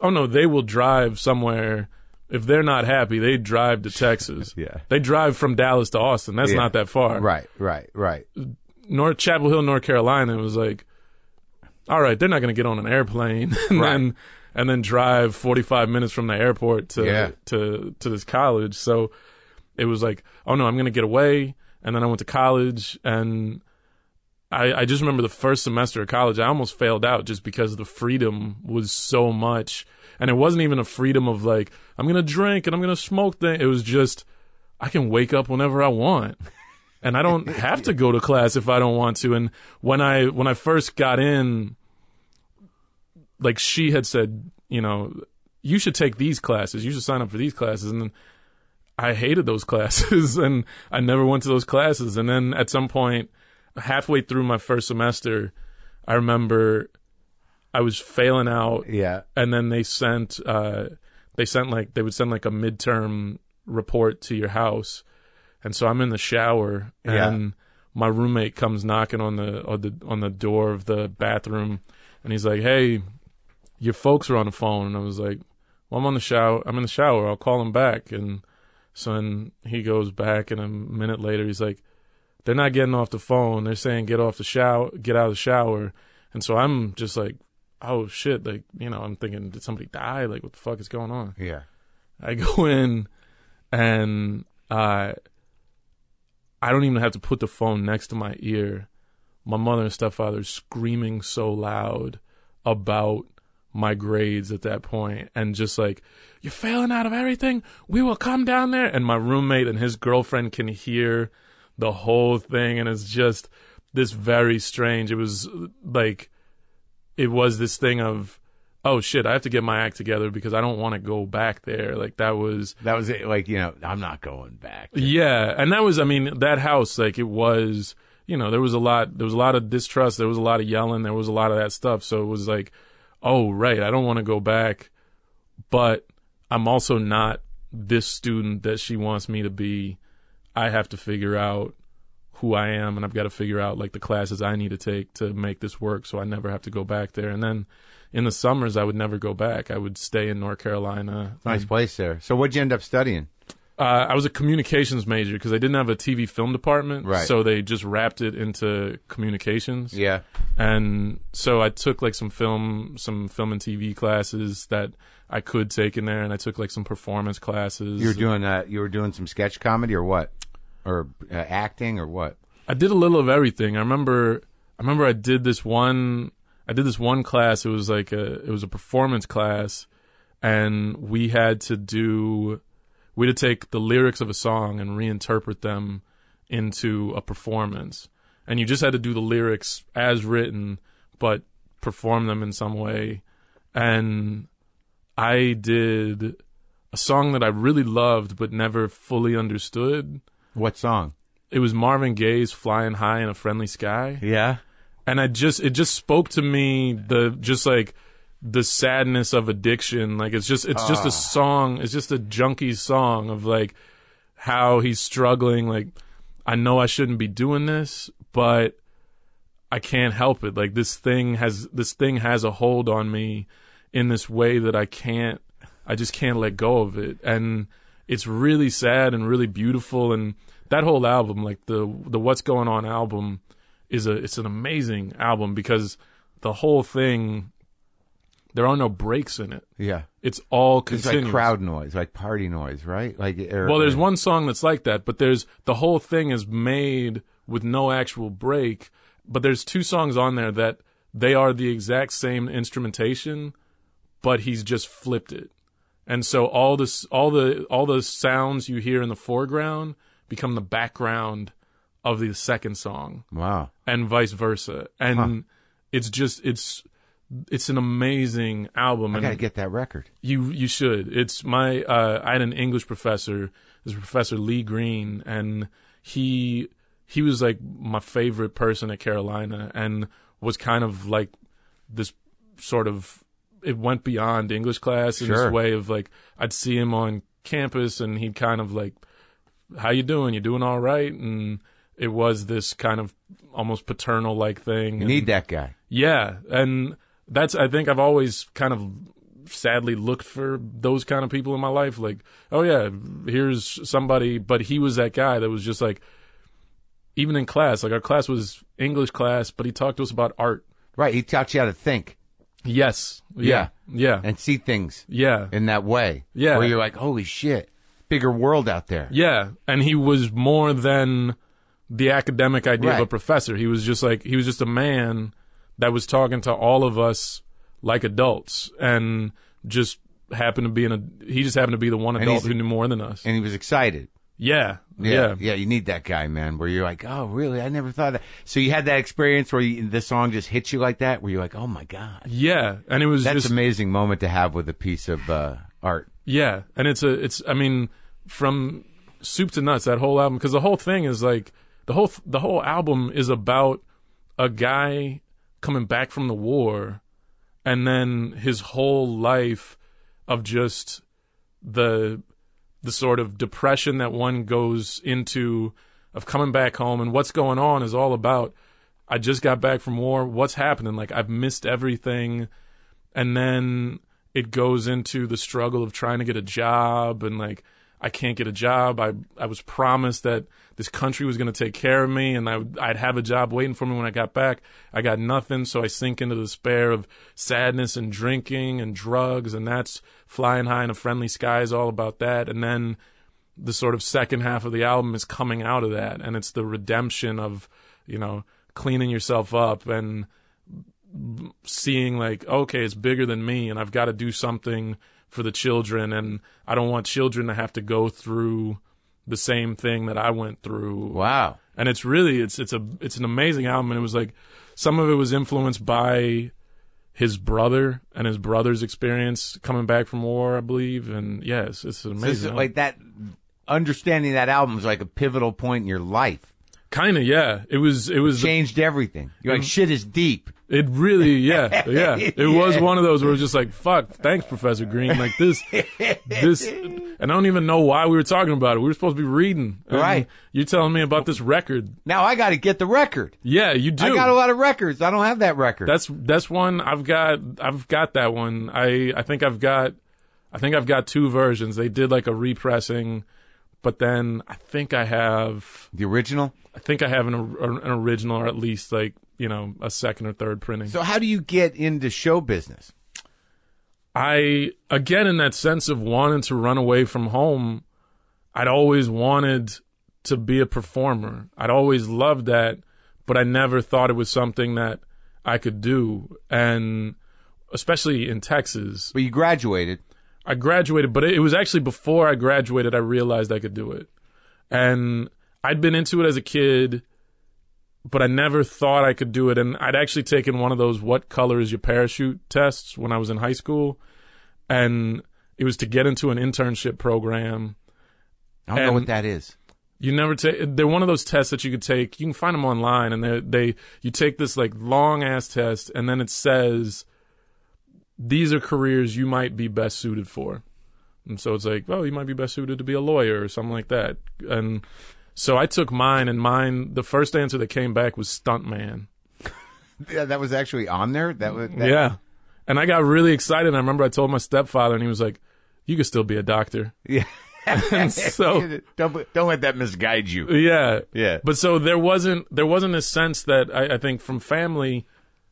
oh no, they will drive somewhere. If they're not happy, they drive to Texas. <laughs> Yeah. They drive from Dallas to Austin. That's Yeah. not that far. Right. Right. Right. North Chapel Hill, North Carolina was like, all right, they're not going to get on an airplane <laughs> and Right. then and then drive 45 minutes from the airport to Yeah. to to this college. So it was like, oh no, I'm going to get away. And then I went to college and I, I just remember the first semester of college, I almost failed out just because the freedom was so much. And it wasn't even a freedom of like, I'm going to drink and I'm going to smoke thing. It was just, I can wake up whenever I want. <laughs> And I don't have to go to class if I don't want to. And when I, when I first got in, like she had said, you know, you should take these classes. You should sign up for these classes. And then I hated those <laughs> classes and I never went to those classes. And then at some point, halfway through my first semester, I remember I was failing out Yeah. and then they sent uh they sent like they would send like a midterm report to your house. And so I'm in the shower Yeah. and my roommate comes knocking on the on the on the door of the bathroom and he's like, "Hey, your folks are on the phone." And I was like, "Well, I'm on the shower. I'm in the shower. I'll call them back." And so then he goes back and a minute later he's like, "They're not getting off the phone. They're saying get off the shower, get out of the shower." And so I'm just like, "Oh shit!" Like you know, I'm thinking, did somebody die? Like what the fuck is going on? Yeah. I go <laughs> in and uh, I don't even have to put the phone next to my ear. My mother and stepfather screaming so loud about my grades at that point and just like, you're failing out of everything. We will come down there. And my roommate and his girlfriend can hear the whole thing. And it's just this very strange. It was like, it was this thing of, oh shit, I have to get my act together because I don't want to go back there. Like that was, That was it. Like you know, I'm not going back. yeah, and that was, I mean, that house, like it was, you know, there was a lot, there was a lot of distrust, there was a lot of yelling, there was a lot of that stuff. So it was like, oh right, I don't want to go back, but I'm also not this student that she wants me to be. I have to figure out who I am, and I've got to figure out like the classes I need to take to make this work, so I never have to go back there. And then in the summers, I would never go back. I would stay in North Carolina. Nice place there. So what'd you end up studying? Uh, I was a communications major because they didn't have a TV film department, Right. so they just wrapped it into communications. Yeah. And so I took like some film, some film and TV classes that I could take in there, and I took like some performance classes. You were doing uh, you were doing some sketch comedy or what, or uh, acting or what? I did a little of everything. I remember, I remember I did this one. I did this one class. It was like a, it was a performance class, and we had to do, we had to take the lyrics of a song and reinterpret them into a performance. And you just had to do the lyrics as written, but perform them in some way. And I did a song that I really loved, but never fully understood. What song? It was Marvin Gaye's "Flying High in a Friendly Sky," Yeah. and I just it just spoke to me the just like the sadness of addiction. Like it's just it's just a ah. song. It's just a junkie song of like how he's struggling. Like I know I shouldn't be doing this, but I can't help it. Like this thing has this thing has a hold on me in this way that I can't I just can't let go of it. And it's really sad and really beautiful and that whole album, like the the What's Going On album is a it's an amazing album because the whole thing there are no breaks in it. Yeah. It's all It's like crowd noise, like party noise, right? Like or, Well, there's or- one song that's like that, but there's the whole thing is made with no actual break. But there's two songs on there that they are the exact same instrumentation, but he's just flipped it. And so all this, all the, all the sounds you hear in the foreground become the background of the second song Wow. and vice versa. And it's just it's it's an amazing album. I and got to get that record. you you should. It's my uh, I had an English professor, this Professor Lee Green, and he he was like my favorite person at Carolina, and was kind of like this sort of it went beyond English class in Sure. this way of like I'd see him on campus, and he'd kind of like, "How you doing? You doing all right?" And it was this kind of almost paternal like thing. You and- need that guy. yeah, and that's I think I've always kind of sadly looked for those kind of people in my life. Like, oh yeah, here's somebody, but he was that guy that was just like, even in class, like our class was English class, but he talked to us about art. Right. He taught you how to think Yes, yeah, yeah, and see things yeah, in that way. Yeah. Where you're like, holy shit, bigger world out there. yeah. And he was more than the academic idea of a Right. professor. He was just like he was just a man that was talking to all of us like adults, and just happened to be in a. He just happened to be the one adult he's- who knew more than us. And he was excited. Yeah, Yeah, yeah, You need that guy, man. Where you're like, oh, really? I never thought that. So you had that experience where you, the song just hits you like that, where you're like, oh my god, yeah. And it was that's just an amazing moment to have with a piece of uh, art. Yeah, and it's a it's I mean from soup to nuts that whole album because the whole thing is like the whole the whole album is about a guy coming back from the war and then his whole life of just the the sort of depression that one goes into of coming back home and what's going on is all about I just got back from war what's happening like I've missed everything and then it goes into the struggle of trying to get a job and like I can't get a job. I I was promised that this country was going to take care of me and I would, I'd have a job waiting for me when I got back. I got nothing, so I sink into despair of sadness and drinking and drugs and that's flying high in a friendly sky is all about that. And then the sort of second half of the album is coming out of that and it's the redemption of, you know, cleaning yourself up and seeing like okay it's bigger than me and i've got to do something for the children and i don't want children to have to go through the same thing that i went through Wow. and it's really it's it's a it's an amazing album and it was like some of it was influenced by his brother and his brother's experience coming back from war i believe and yes it's So amazing this is like that. Understanding that album was like a pivotal point in your life. kind of yeah it was it was Changed everything. You're like, mm-hmm. shit is deep. It really, yeah, <laughs> yeah. It was one of those where it was just like, fuck, thanks, Professor Green. Like this, this, and I don't even know why we were talking about it. We were supposed to be reading. Right. You're telling me about this record. Now I got to get the record. Yeah, you do. I got a lot of records. I don't have that record. that's that's one I've got. I've got that one. I I think I've got. I think I've got two versions. They did like a repressing, but then I think I have. the original. I think I have an an original, or at least like you know a second or third printing. So how do you get into show business? I again in that sense of wanting to run away from home, I'd always wanted to be a performer. I'd always loved that, but I never thought it was something that I could do. And especially in Texas, But you graduated. I graduated, but it, it was actually before I graduated I realized I could do it. And I'd been into it as a kid, but I never thought I could do it. And I'd actually taken one of those what color is your parachute tests when I was in high school. And it was to get into an internship program. I don't know what that is. You never take. They're one of those tests that you could take. You can find them online, and they they you take this like long ass test, and then it says these are careers you might be best suited for. And so it's like, oh, you might be best suited to be a lawyer or something like that. And so I took mine, and mine the first answer that came back was stuntman. <laughs> Yeah, that was actually on there. That was that, Yeah, and I got really excited. I remember I told my stepfather, and he was like, "You could still be a doctor." yeah. <laughs> <laughs> And so don't don't let that misguide you. yeah Yeah. but so there wasn't there wasn't a sense that I, I think from family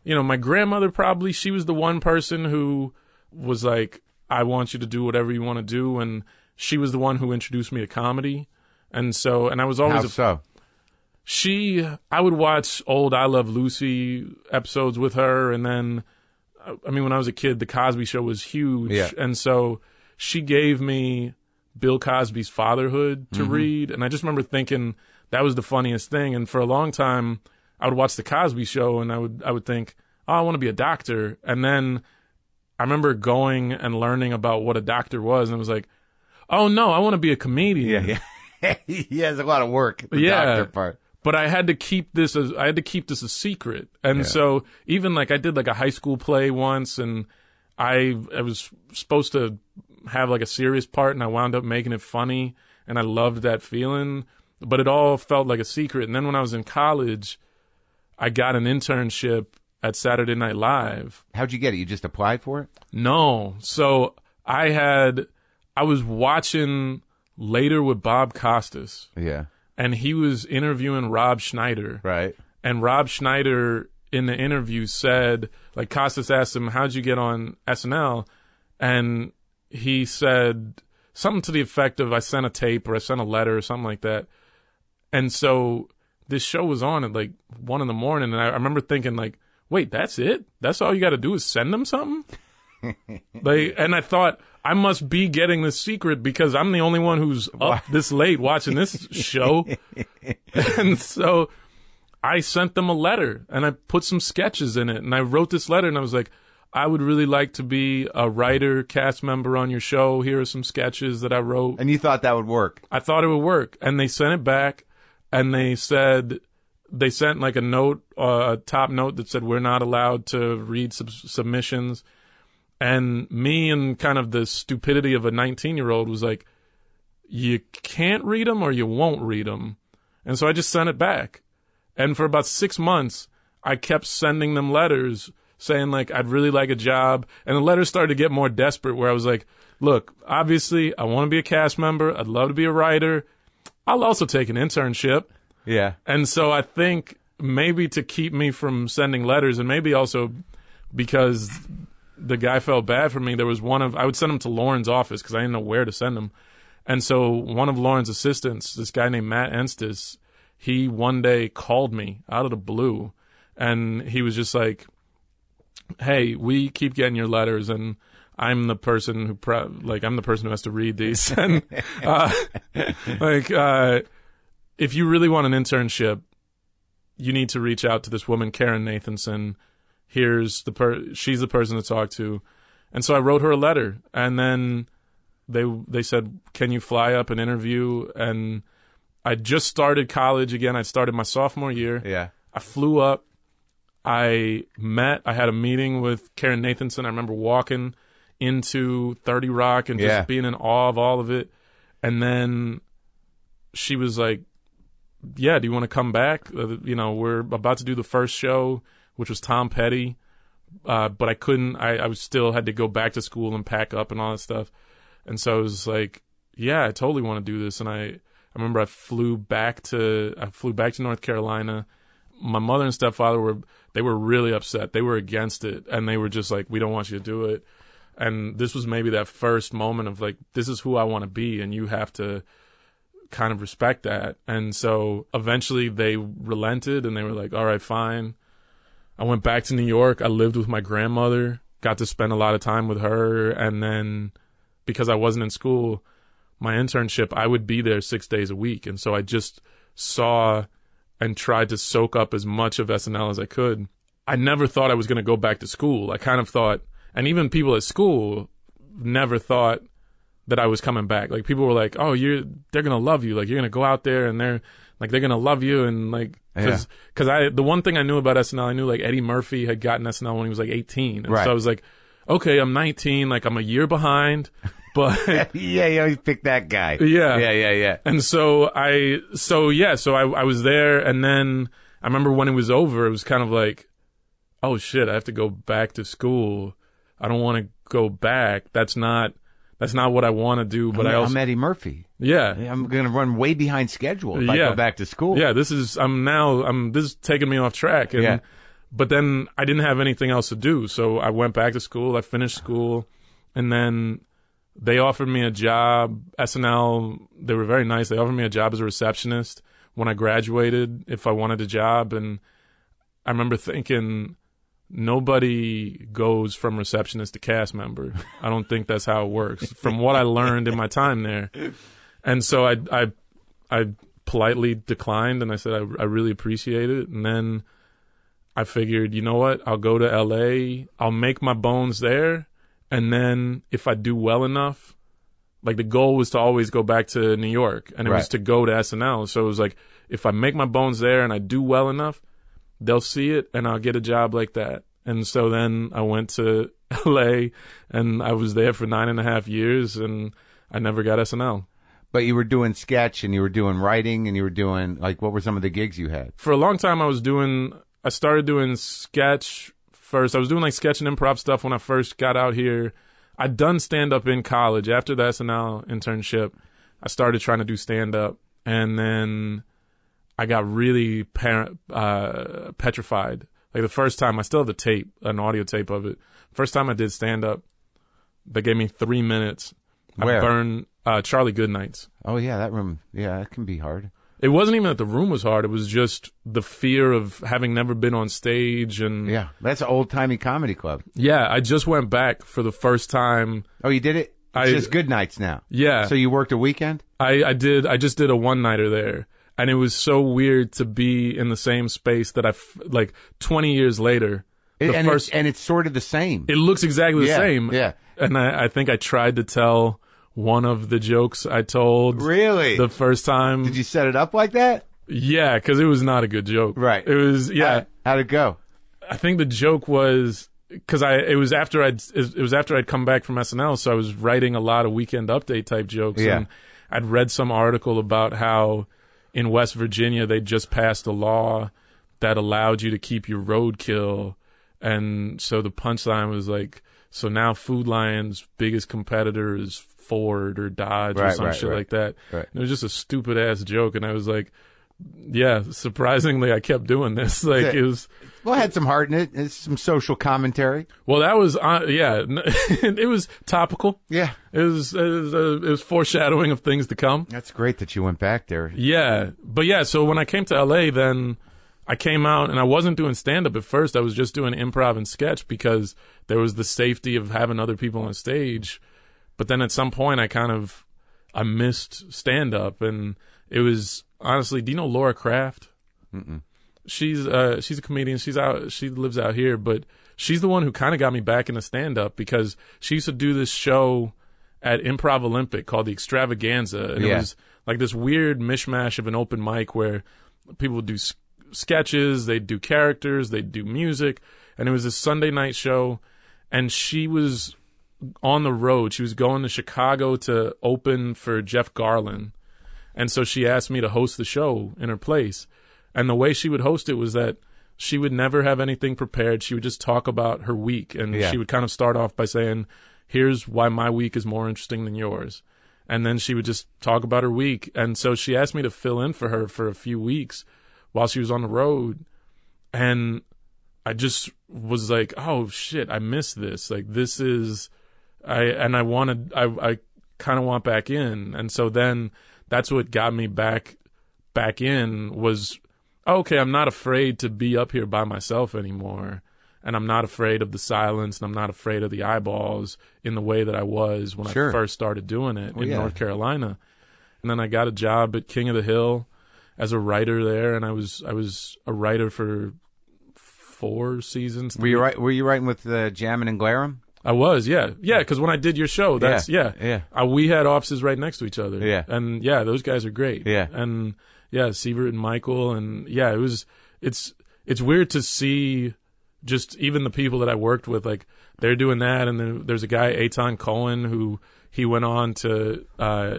you know my grandmother probably she was the one person who was like i want you to do whatever you want to do and she was the one who introduced me to comedy and so and i was always How a, so? she i would watch old i love lucy episodes with her and then uh, i mean when i was a kid the cosby show was huge Yeah. and so she gave me bill cosby's fatherhood to Mm-hmm. read and i just remember thinking that was the funniest thing and for a long time i would watch the cosby show and i would i would think oh, I want to be a doctor. And then I remember going and learning about what a doctor was, and it was like, oh no, I want to be a comedian. Yeah, yeah. <laughs> he has a lot of work. The Yeah. doctor part. but I had to keep this as I had to keep this a secret. And Yeah. so even like I did like a high school play once and I I was supposed to have like a serious part and I wound up making it funny and I loved that feeling, but it all felt like a secret. And then when I was in college, I got an internship at Saturday Night Live. How'd you get it? You just applied for it? No. So I had I was watching later with Bob Costas Yeah. and he was interviewing Rob Schneider. Right. And Rob Schneider in the interview said, like Costas asked him, How'd you get on SNL? And he said something to the effect of, I sent a tape or I sent a letter or something like that. And so this show was on at like one in the morning. And I, I remember thinking, like, wait, that's it? That's all you got to do is send them something? Like, and I thought, I must be getting the secret because I'm the only one who's up this late watching this show. <laughs> and so I sent them a letter and I put some sketches in it and I wrote this letter and I was like, I would really like to be a writer, cast member on your show. Here are some sketches that I wrote. And you thought that would work? I thought it would work. And they sent it back and they said, they sent like a note, uh, a top note that said, we're not allowed to read sub- submissions. And me and kind of the stupidity of a 19 year old was like, you can't read them or you won't read them. And so I just sent it back. And for about six months, I kept sending them letters saying like, I'd really like a job. And the letters started to get more desperate where I was like, look, obviously I want to be a cast member. I'd love to be a writer. I'll also take an internship. Yeah. And so I think maybe to keep me from sending letters and maybe also because the guy felt bad for me, there was one of, I would send him to Lorne's office because I didn't know where to send him. And so one of Lorne's assistants, this guy named Matt Enstis, he one day called me out of the blue and he was just like, Hey, we keep getting your letters and I'm the person who, pro- like, I'm the person who has to read these. <laughs> and, uh, like, uh, if you really want an internship, you need to reach out to this woman, Karen Nathanson. Here's the per, she's the person to talk to. And so I wrote her a letter and then they, they said, can you fly up and interview? And I just started college again. I started my sophomore year. Yeah. I flew up. I met, I had a meeting with Karen Nathanson. I remember walking into 30 Rock and just Yeah. being in awe of all of it. And then she was like, yeah, do you want to come back? Uh, you know, we're about to do the first show, which was Tom Petty. Uh, but I couldn't, I, I still had to go back to school and pack up and all that stuff. And so I was like, yeah, I totally want to do this. And I, I remember I flew back to, I flew back to North Carolina. My mother and stepfather were, they were really upset. They were against it. And they were just like, we don't want you to do it. And this was maybe that first moment of like, this is who I want to be. And you have to, kind of respect that. And so eventually they relented and they were like, all right, fine. I went back to New York. I lived with my grandmother, got to spend a lot of time with her. And then because I wasn't in school, my internship, I would be there six days a week. And so I just saw and tried to soak up as much of SNL as I could. I never thought I was going to go back to school. I kind of thought, and even people at school never thought that I was coming back. Like people were like, "Oh, you're they're gonna love you. Like you're gonna go out there and they're like they're gonna love you." And like because because I the one thing I knew about SNL, I knew like Eddie Murphy had gotten SNL when he was like 18, and Right. so I was like, "Okay, I'm 19. Like I'm a year behind." <laughs> But <laughs> yeah, you always pick that guy. Yeah. Yeah, yeah, yeah. and so I so yeah, so I I was there, and then I remember when it was over, it was kind of like, "Oh shit, I have to go back to school. I don't want to go back. That's not." That's not what I want to do, but I I'm Eddie Murphy. yeah I'm going to run way behind schedule if I Yeah. go back to school. Yeah, this is I'm now I'm this is taking me off track and Yeah. but then I didn't have anything else to do. So I went back to school, I finished school, and then they offered me a job. SNL, they were very nice. They offered me a job as a receptionist when I graduated if I wanted a job and I remember thinking nobody goes from receptionist to cast member. <laughs> I don't think that's how it works from what I learned in my time there. And so I I I politely declined and I said I, I really appreciate it. And then I figured, you know what? I'll go to LA. I'll make my bones there, and then if I do well enough, like the goal was to always go back to New York, and it was to go to SNL. So it was like, if I make my bones there and I do well enough, they'll see it, and I'll get a job like that. And so then I went to <laughs> LA, and I was there for nine and a half years, and I never got SNL. But you were doing sketch and you were doing writing and you were doing like what were some of the gigs you had? for a long time I was doing I started doing sketch first. I was doing like sketch and improv stuff when I first got out here. I'd done stand up in college after the SNL internship. I started trying to do stand up and then I got really par- uh, petrified. Like the first time I still have the tape, an audio tape of it. First time I did stand up, they gave me 3 minutes. Where? I burned uh, Charlie Goodnight's. Oh yeah, that room. Yeah, it can be hard. It wasn't even that the room was hard. It was just the fear of having never been on stage. And yeah, Yeah, that's an old timey comedy club. Yeah, I just went back for the first time. Oh, you did it. It's I- just good nights now. Yeah. So you worked a weekend? I, I did, I just did a one nighter there. And it was so weird to be in the same space that I, f- like 20 years later, It- the and first, it's, and it's sort of the same. it looks exactly the Yeah, same. yeah. And I, I think I tried to tell one of the jokes I told really? the first time. did you set it up like that? yeah, because it was not a good joke. Right. It was, yeah. How, how'd it go? I think the joke was because I it was after I'd it was after I'd come back from SNL, so I was writing a lot of weekend update type jokes, Yeah. and I'd read some article about how in West Virginia they just passed a law that allowed you to keep your roadkill, and so the punchline was like, so now Food Lion's biggest competitor is Ford or Dodge or some right, shit right. like that. Right. It was just a stupid ass joke, and I was like. Yeah, surprisingly, I kept doing this. <laughs> Like it was, Well, it had some heart in it. It's some social commentary. well, that was uh, yeah, <laughs> it was topical. Yeah. It was it was, uh, it was foreshadowing of things to come. That's great that you went back there. Yeah, but yeah. So when I came to LA, then I came out and I wasn't doing stand up at first. I was just doing improv and sketch because there was the safety of having other people on stage. But then at some point, I kind of I missed stand up, and it was honestly, do you know Laura Krafft? she's uh she's a comedian. She's out. She lives out here, but she's the one who kind of got me back into stand up because she used to do this show at Improv Olympic called the Extravaganza, and it was like this weird mishmash of an open mic where people would do s- sketches, they'd do characters, they'd do music, and it was a Sunday night show, and she was on the road. She was going to Chicago to open for Jeff Garlin. And so she asked me to host the show in her place. And the way she would host it was that she would never have anything prepared. She would just talk about her week. And Yeah. she would kind of start off by saying, Here's why my week is more interesting than yours. And then she would just talk about her week. And so she asked me to fill in for her for a few weeks while she was on the road. And I just was like, oh shit, I missed this. Like this is, I and I wanted, I I kind of want back in, and so then that's what got me back back in was okay. I'm not afraid to be up here by myself anymore, and I'm not afraid of the silence, and I'm not afraid of the eyeballs in the way that I was when Sure. I first started doing it in yeah. North Carolina. And then I got a job at King of the Hill as a writer there, and I was I was a writer for four seasons. Were you right? Were you writing with uh, Jamin and Glarum? I was, yeah, yeah. Because when I did your show, that's yeah, yeah. Uh, we had offices right next to each other. Yeah. and yeah, those guys are great. Yeah. and yeah, Sivert and Michael, and yeah, it was. It's it's weird to see just even the people that I worked with, like they're doing that, and then there's a guy, Etan Cohen, who he went on to. uh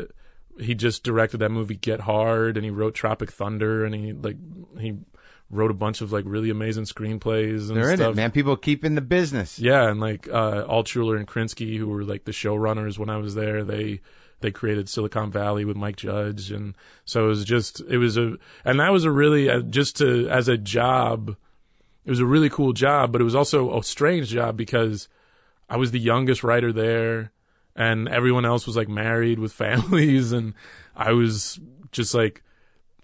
he just directed that movie Get Hard, and he wrote Tropic Thunder, and he like he wrote a bunch of like really amazing screenplays and They're in stuff. it, man. People keep in the business. Yeah, and like uh, Altschuler and Krinsky, who were like the showrunners when I was there, they they created Silicon Valley with Mike Judge, and so it was just it was a and that was a really uh, just to as a job, it was a really cool job, but it was also a strange job because I was the youngest writer there, and everyone else was like married with <laughs> families, and I was just like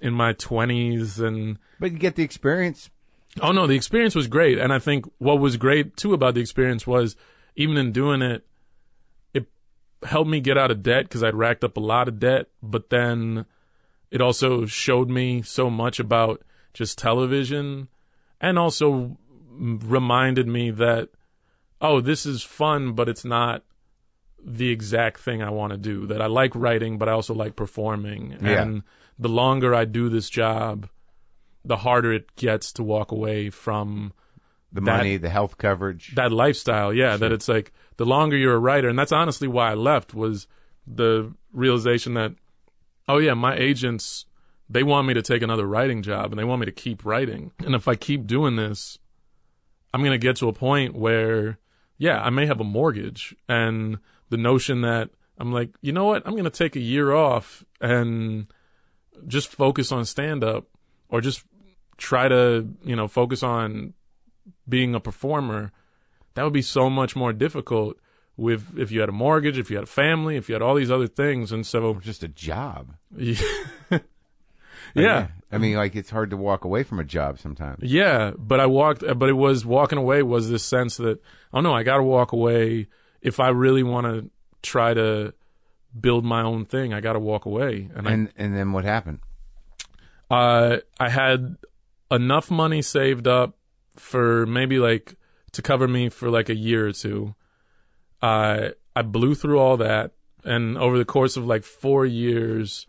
in my twenties and But you get the experience. Oh no, the experience was great, and I think what was great too about the experience was even in doing it, it helped me get out of debt because I'd racked up a lot of debt. But then it also showed me so much about just television, and also reminded me that oh, this is fun, but it's not the exact thing I want to do. That I like writing, but I also like performing. Yeah. And the longer I do this job, the harder it gets to walk away from The That- money, the health coverage. that lifestyle. Yeah, that it's like the longer you're a writer, and that's honestly why I left was the realization that oh yeah, my agents they want me to take another writing job and they want me to keep writing. And if I keep doing this, I'm going to get to a point where yeah, I may have a mortgage and the notion that I'm like, you know what? I'm going to take a year off and just focus on stand up or just try to, you know, focus on being a performer. That would be so much more difficult with if you had a mortgage, if you had a family, if you had all these other things. And so, just a job. <laughs> yeah. I mean, like it's hard to walk away from a job sometimes. Yeah, but I walked, but it was walking away was this sense that oh no, I got to walk away if I really want to try to build my own thing. I got to walk away, and, And and then what happened? I uh, I had enough money saved up for maybe like to cover me for like a year or two. I I blew through all that, and over the course of like four years,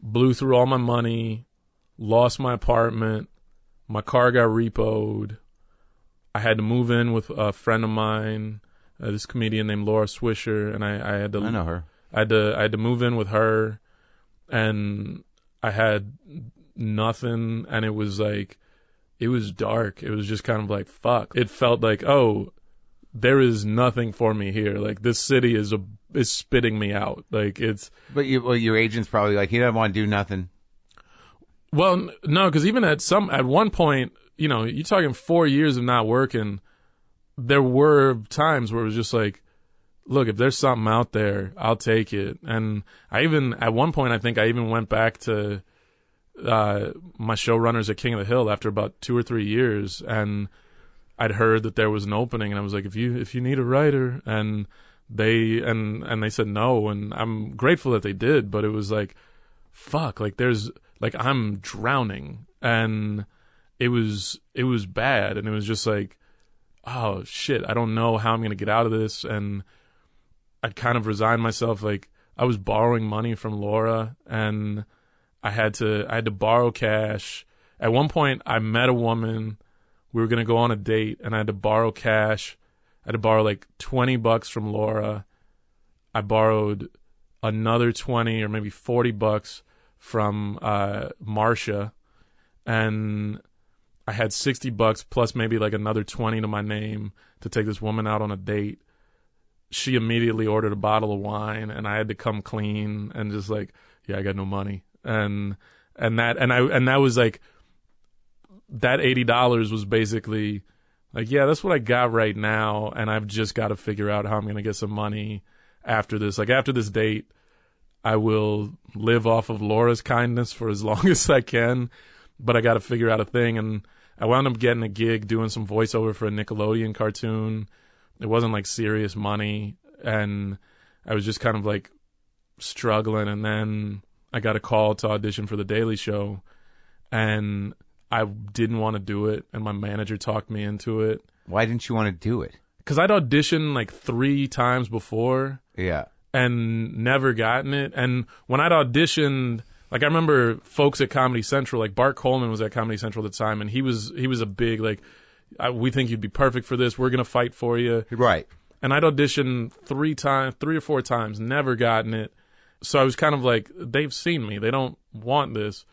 blew through all my money, lost my apartment, my car got repoed. I had to move in with a friend of mine, uh, this comedian named Laura Swisher, and I, I had to I know her. I had to I had to move in with her, and I had nothing, and it was like it was dark. It was just kind of like fuck. It felt like oh, there is nothing for me here. Like this city is a is spitting me out. Like it's But you, well, your agent's probably like, he doesn't want to do nothing. well no, because even at some at one point, you know, you're talking four years of not working. There were times where it was just like look, if there's something out there, I'll take it. And I even at one point, I think I even went back to uh, my showrunners at King of the Hill after about two or three years, and I'd heard that there was an opening, and I was like, if you if you need a writer, and they and and they said no, and I'm grateful that they did, but it was like, fuck, like there's like I'm drowning, and it was it was bad, and it was just like, oh shit, I don't know how I'm gonna get out of this, and I'd kind of resigned myself. Like I was borrowing money from Laura, and I had to I had to borrow cash. At one point, I met a woman. We were gonna go on a date, and I had to borrow cash. I had to borrow like twenty bucks from Laura. I borrowed another twenty or maybe forty bucks from uh, Marcia, and I had sixty bucks plus maybe like another twenty to my name to take this woman out on a date she immediately ordered a bottle of wine and I had to come clean and just like, yeah, I got no money. And and that and I and that was like that eighty dollars was basically like, yeah, that's what I got right now and I've just got to figure out how I'm gonna get some money after this. Like after this date, I will live off of Laura's kindness for as <laughs> long as I can, but I gotta figure out a thing and I wound up getting a gig doing some voiceover for a Nickelodeon cartoon it wasn't like serious money and I was just kind of like struggling and then I got a call to audition for the Daily Show and I didn't want to do it and my manager talked me into it Why didn't you want to do it? cuz I'd auditioned like 3 times before Yeah. and never gotten it and when I'd auditioned like I remember folks at Comedy Central like Bart Coleman was at Comedy Central at the time and he was he was a big like we think you'd be perfect for this. We're gonna fight for you Right. and I'd auditioned three times, three or four times, never gotten it. So I was kind of like, they've seen me. They don't want this.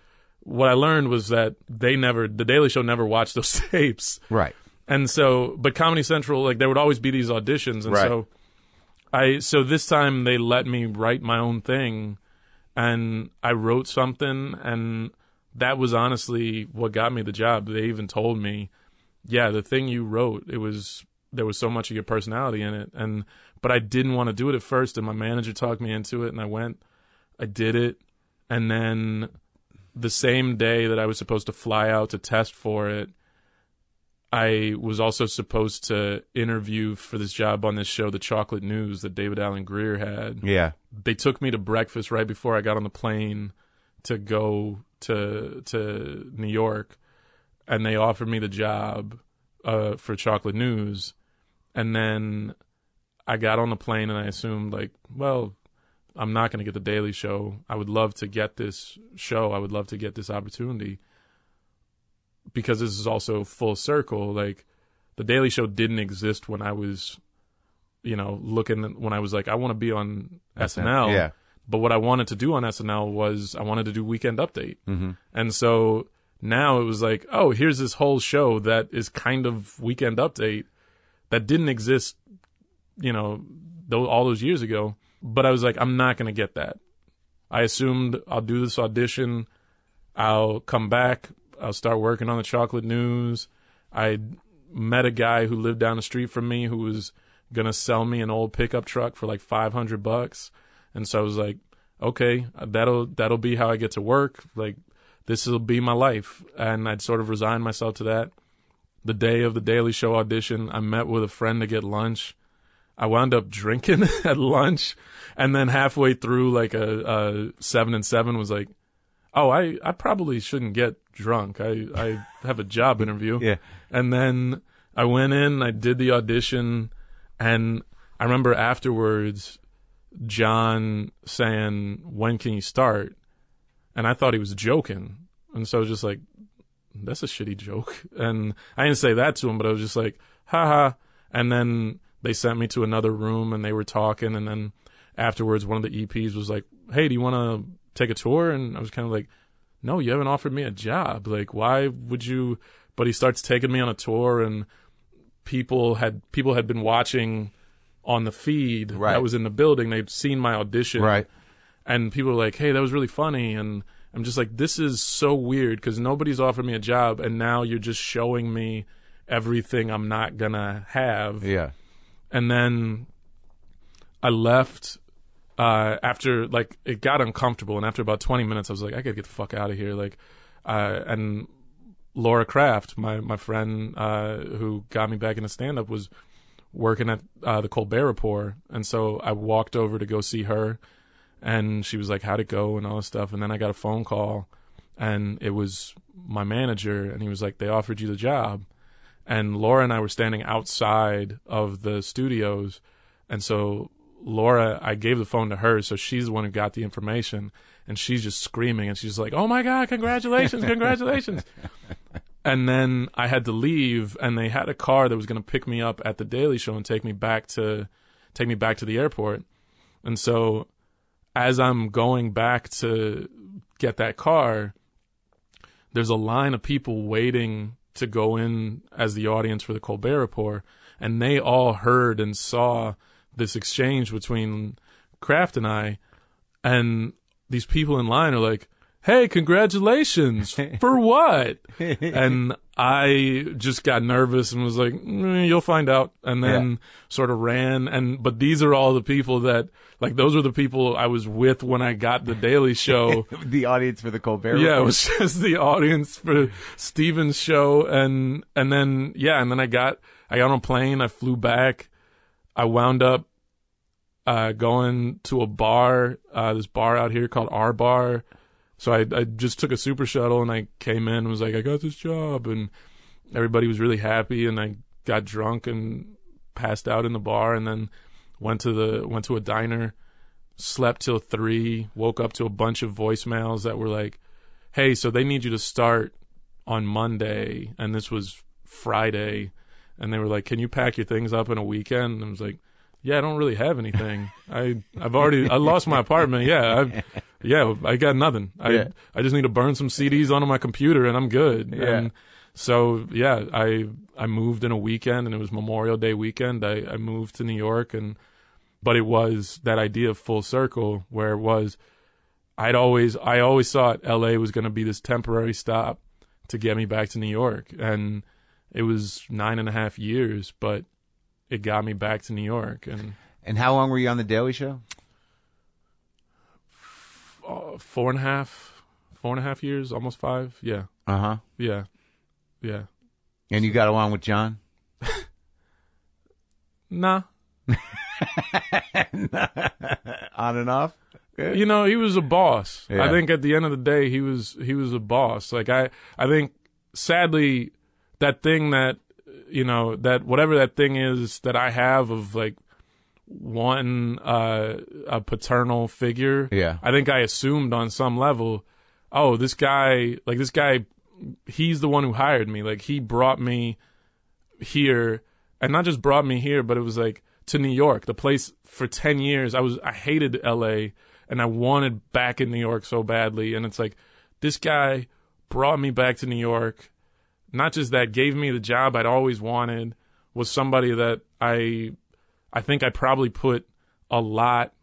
What I learned was that they never, the Daily Show never watched those <laughs> tapes. Right. And so, but Comedy Central, like, there would always be these auditions. And Right. so I, so this time they let me write my own thing and I wrote something and that was honestly what got me the job. They even told me, yeah, the thing you wrote, it was there was so much of your personality in it. And but I didn't want to do it at first and my manager talked me into it and I went I did it. And then the same day that I was supposed to fly out to test for it I was also supposed to interview for this job on this show The Chocolate News that David Alan Grier had. Yeah. they took me to breakfast right before I got on the plane to go to to New York, and they offered me the job uh, for Chocolate News, and then I got on the plane and I assumed like, well, I'm not going to get the Daily Show. I would love to get this show. I would love to get this opportunity because this is also full circle. Like the Daily Show didn't exist when I was, you know, looking when I was like, I want to be on SNL. Yeah. But what I wanted to do on SNL was I wanted to do Weekend Update. Mm-hmm. And so now it was like, oh, here's this whole show that is kind of Weekend Update that didn't exist, you know, th- all those years ago. But I was like, I'm not going to get that. I assumed I'll do this audition. I'll come back. I'll start working on the chocolate news. I met a guy who lived down the street from me who was going to sell me an old pickup truck for like 500 bucks. And so I was like, okay, that'll that'll be how I get to work. Like this will be my life. And I'd sort of resigned myself to that. The day of the Daily Show audition, I met with a friend to get lunch. I wound up drinking <laughs> at lunch, and then halfway through, like a, a seven and seven was like, "Oh, I, I probably shouldn't get drunk. I I have a job interview." <laughs> Yeah. And then I went in, I did the audition, and I remember afterwards, Jon saying, "When can you start?" And I thought he was joking, and so I was just like, "That's a shitty joke." <laughs> And I didn't say that to him, but I was just like, "Ha ha." And then they sent me to another room, and they were talking, and then afterwards, one of the EPs was like, "Hey, do you want to take a tour?" And I was kind of like, "No, you haven't offered me a job. Like, why would you?" But he starts taking me on a tour, and people had people had been watching on the feed Right. that was in the building. They'd seen my audition, Right. And people were like, "Hey, that was really funny," and I'm just like, "This is so weird because nobody's offered me a job, and now you're just showing me everything I'm not gonna have." Yeah. And then I left uh, after like it got uncomfortable, and after about 20 minutes, I was like, "I gotta get the fuck out of here!" Like, uh, and Laura Krafft, my my friend uh, who got me back into stand up, was working at uh, the Colbert Report, and so I walked over to go see her, and she was like, "How'd it go?" and all this stuff, and then I got a phone call, and it was my manager, and he was like, "They offered you the job," and Laura and I were standing outside of the studios, and so Laura, I gave the phone to her, so she's the one who got the information, and she's just screaming, and she's like, "Oh my god, congratulations, <laughs> congratulations!" and then I had to leave, and they had a car that was going to pick me up at the Daily Show and take me back to take me back to the airport. And so, as I'm going back to get that car, there's a line of people waiting to go in as the audience for the Colbert Report, and they all heard and saw this exchange between Krafft and I, and these people in line are like, "Hey, congratulations <laughs> for what?" <laughs> and I just got nervous and was like, "Mm, "You'll find out," and then sort of ran. And but these are all the people that like those were the people I was with when I got the Daily Show. <laughs> the audience for the Colbert. Yeah, it was <laughs> just the audience for Stephen's show, and and then yeah, and then I got I got on a plane, I flew back, I wound up uh, going to a bar, uh, this bar out here called R Bar. So I I just took a super shuttle and I came in and was like I got this job, and everybody was really happy, and I got drunk and passed out in the bar, and then went to the went to a diner slept till three, woke up to a bunch of voicemails that were like, "Hey, so they need you to start on Monday," and this was Friday, and they were like, "Can you pack your things up in a weekend?" And I was like, "Yeah, I don't really have anything. I I've already I lost my apartment. Yeah, I, yeah, I got nothing. I Yeah. I just need to burn some CDs onto my computer, and I'm good." Yeah. And so yeah, I I moved in a weekend, and it was Memorial Day weekend. I I moved to New York and but it was that idea of full circle where it was I'd always I always thought LA was going to be this temporary stop to get me back to New York and it was nine and a half years but it got me back to New York and And how long were you on the Daily Show? uh, four and a half four and a half years almost five yeah Uh huh. yeah yeah And you got along with Jon? <laughs> nah <laughs> On and off. you know he was a boss Yeah. i think at the end of the day he was he was a boss like i i think sadly that thing that you know that whatever that thing is that I have of like one uh, a paternal figure. Yeah. I think I assumed on some level, oh, this guy, like this guy, he's the one who hired me. Like he brought me here, and not just brought me here, but it was like to New York, the place for ten years. I was I hated L.A. and I wanted back in New York so badly, and it's like this guy brought me back to New York. Not just that, gave me the job I'd always wanted. Was somebody that I I think I probably put a lot,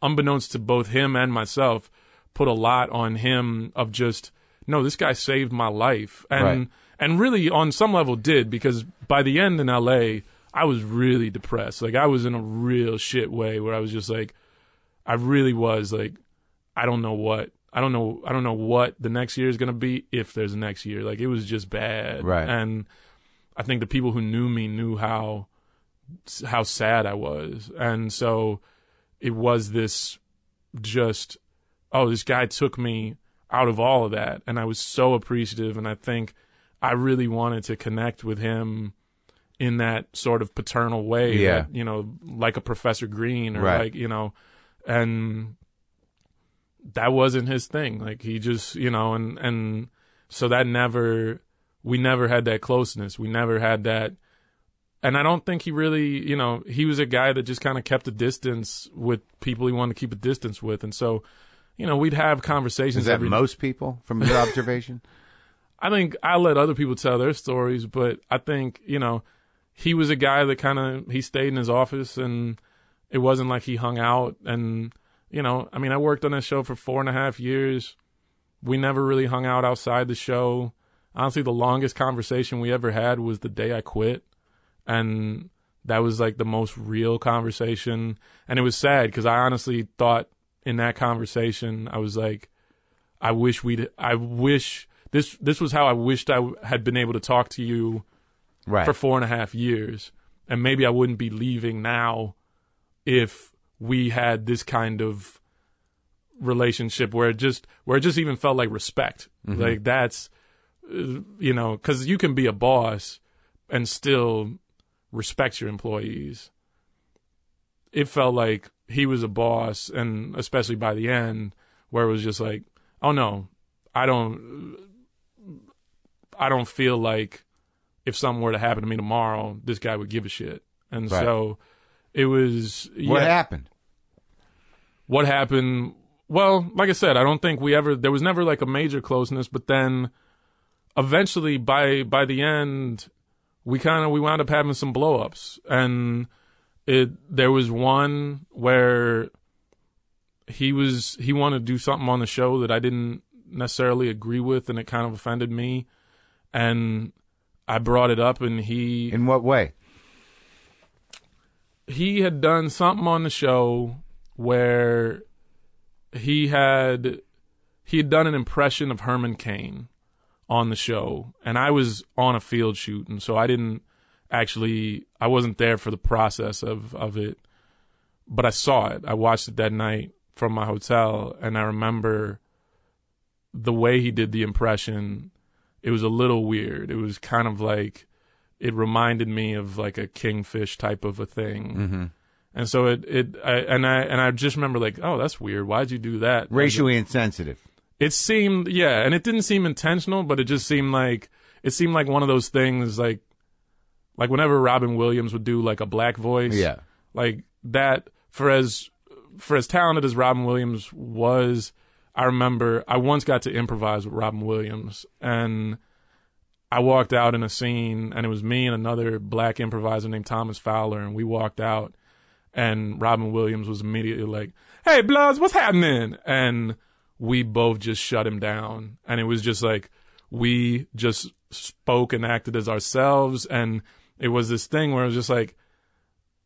unbeknownst to both him and myself, put a lot on him of just, no, this guy saved my life. And, Right. and really on some level did because by the end in LA, I was really depressed. Like I was in a real shit way where I was just like, I really was like, I don't know what. I don't know. I don't know what the next year is gonna be if there's a next year. Like it was just bad. Right. And I think the people who knew me knew how how sad I was. And so it was this just, oh, this guy took me out of all of that. And I was so appreciative. And I think I really wanted to connect with him in that sort of paternal way. Yeah. That, you know, like a Professor Green or Right. like, you know, and that wasn't his thing. Like he just, you know, and, and so that never, we never had that closeness. We never had that and I don't think he really, you know, he was a guy that just kind of kept a distance with people he wanted to keep a distance with, and so, you know, we'd have conversations. Is that every, most people from your <laughs> observation? I think I let other people tell their stories, but I think you know, he was a guy that kind of he stayed in his office, and it wasn't like he hung out. And you know, I mean, I worked on that show for four and a half years. We never really hung out outside the show. Honestly, the longest conversation we ever had was the day I quit and that was like the most real conversation and it was sad because i honestly thought in that conversation i was like i wish we'd i wish this this was how i wished i had been able to talk to you Right. for four and a half years. And maybe i wouldn't be leaving now if we had this kind of relationship where it just where it just even felt like respect. Mm-hmm. Like that's you know because you can be a boss and still respect your employees. It felt like he was a boss and especially by the end where it was just like oh no i don't i don't feel like if something were to happen to me tomorrow this guy would give a shit and Right. so it was what yeah, happened? what happened well like i said i don't think we ever there was never like a major closeness but then eventually by by the end we kind of we wound up having some blowups and it there was one where he was he wanted to do something on the show that i didn't necessarily agree with and it kind of offended me and i brought it up and he In what way? he had done something on the show where he had he had done an impression of Herman Cain on the show and I was on a field shoot and so I didn't actually I wasn't there for the process of of it but I saw it I watched it that night from my hotel and I remember the way he did the impression it was a little weird it was kind of like it reminded me of like a kingfish type of a thing Mm-hmm. and so it it I, and I and I just remember like, oh, that's weird. Why'd you do that? Racially insensitive. It seemed yeah, and it didn't seem intentional, but it just seemed like it seemed like one of those things like like whenever Robin Williams would do like a black voice, Yeah. like that for as for as talented as Robin Williams was, I remember I once got to improvise with Robin Williams and I walked out in a scene and it was me and another black improviser named Thomas Fowler and we walked out and Robin Williams was immediately like, "Hey, Bloods, what's happening?" And we both just shut him down and it was just like we just spoke and acted as ourselves and it was this thing where it was just like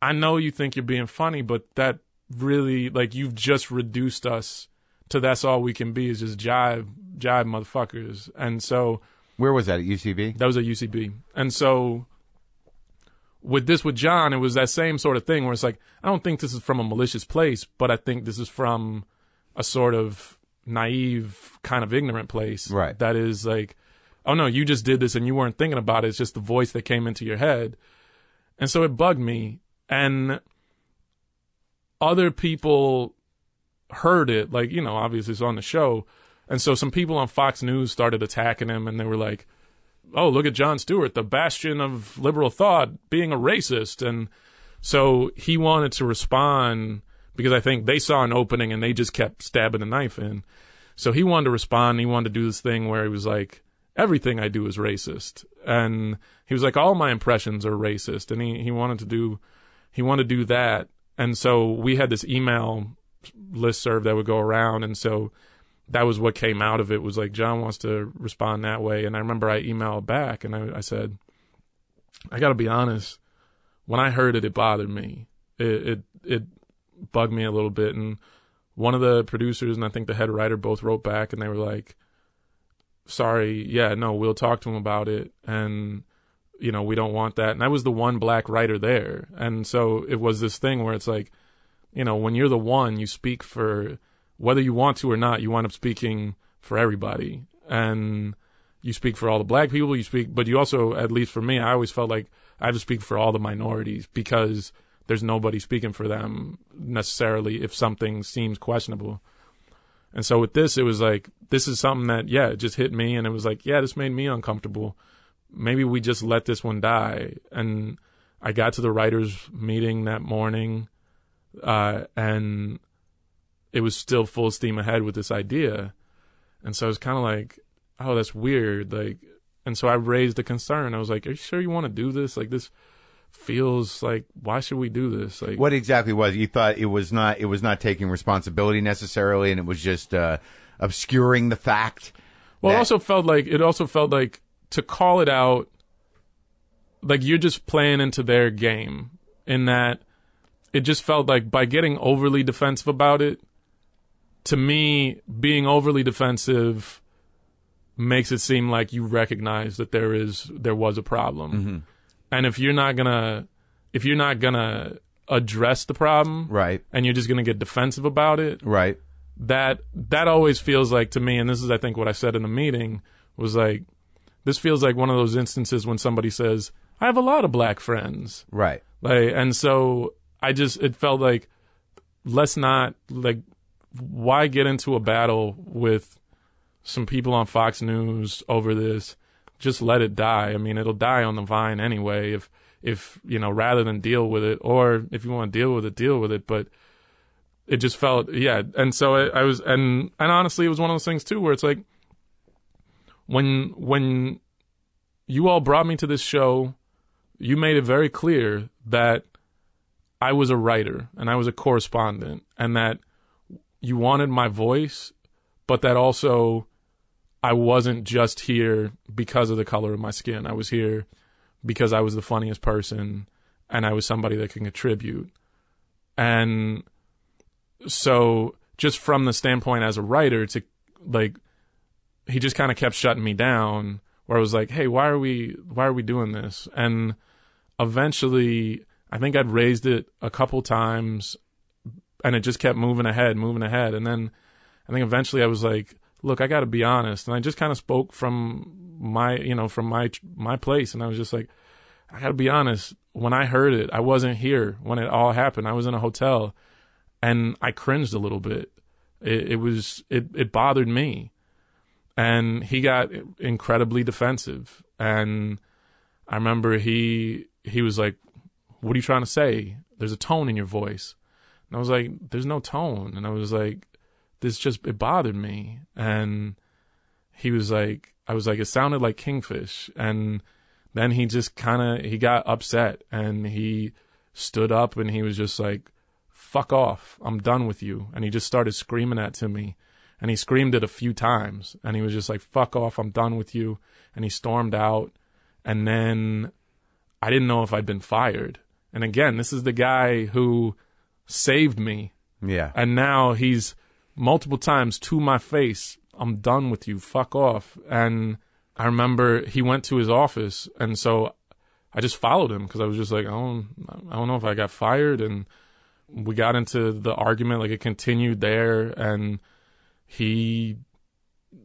I know you think you're being funny, but that really like you've just reduced us to that's all we can be is just jive jive motherfuckers. And so Where was that at UCB? that was at UCB. And so with this with Jon, it was that same sort of thing where it's like, I don't think this is from a malicious place, but I think this is from a sort of naive, kind of ignorant place. Right. That is like, oh no, you just did this and you weren't thinking about it. It's just the voice that came into your head. And so it bugged me. And other people heard it, like, you know, obviously it's on the show. And so some people on Fox News started attacking him and they were like, oh, look at Jon Stewart, the bastion of liberal thought, being a racist. And so he wanted to respond because I think they saw an opening and they just kept stabbing the knife in. So he wanted to respond. He wanted to do this thing where he was like, everything I do is racist. And he was like, all my impressions are racist. And he, he wanted to do, he wanted to do that. And so we had this email list serve that would go around. And so that was what came out of it was like, John wants to respond that way. And I remember I emailed back and I, I said, I got to be honest. When I heard it, it bothered me. It, it, it bugged me a little bit. And one of the producers and I think the head writer both wrote back and they were like, sorry, yeah, no, we'll talk to him about it. And, you know, we don't want that. And I was the one black writer there. And so it was this thing where it's like, you know, when you're the one, you speak for whether you want to or not, you wind up speaking for everybody. And you speak for all the black people, you speak, but you also, at least for me, I always felt like I have to speak for all the minorities because there's nobody speaking for them necessarily if something seems questionable. And so with this, it was like, this is something that, yeah, it just hit me. And it was like, yeah, this made me uncomfortable. Maybe we just let this one die. And I got to the writers' meeting that morning, uh, and it was still full steam ahead with this idea. And so I was kind of like, oh, that's weird. Like, and so I raised a concern. I was like, are you sure you want to do this? Like, this feels like why should we do this like what exactly was you thought it was not it was not taking responsibility necessarily and it was just uh, obscuring the fact well that- it also felt like it also felt like to call it out like you're just playing into their game in that it just felt like by getting overly defensive about it to me being overly defensive makes it seem like you recognize that there is there was a problem Mm-hmm. And if you're not gonna if you're not gonna address the problem right. and you're just gonna get defensive about it right. that that always feels like to me and this is i think what i said in the meeting was like this feels like one of those instances when somebody says i have a lot of black friends. Right. Like and so i just it felt like let's not like why get into a battle with some people on fox news over this just let it die. I mean it'll die on the vine anyway if if you know rather than deal with it or if you want to deal with it deal with it. But it just felt yeah. And so I, I was and and honestly it was one of those things too where it's like when when you all brought me to this show you made it very clear that I was a writer and I was a correspondent and that you wanted my voice but that also I wasn't just here because of the color of my skin I was here because I was the funniest person and I was somebody that can contribute and so just from the standpoint as a writer to like he just kind of kept shutting me down where I was like, "Hey, why are we why are we doing this?" And eventually, I think I'd raised it a couple times and it just kept moving ahead, moving ahead. And then I think eventually I was like, "Look, I got to be honest." And I just kind of spoke from my, you know, from my my place and I was just like, "I got to be honest, when I heard it, I wasn't here when it all happened. I was in a hotel." and I cringed a little bit. It, it, was it it bothered me, and he got incredibly defensive. And I remember he he was like, "What are you trying to say? There's a tone in your voice." And I was like, "There's no tone." And I was like, "This just it bothered me." And he was like, "I was like, it sounded like Kingfish." And then he just kind of he got upset and he stood up and he was just like fuck off. I'm done with you. And he just started screaming that to me. And he screamed it a few times. And he was just like, fuck off. I'm done with you. And he stormed out. And then I didn't know if I'd been fired. And again, this is the guy who saved me. yeah And now he's multiple times to my face, I'm done with you. Fuck off. And I remember he went to his office. And so I just followed him because I was just like, I don't, I don't know if I got fired. And we got into the argument like it continued there and he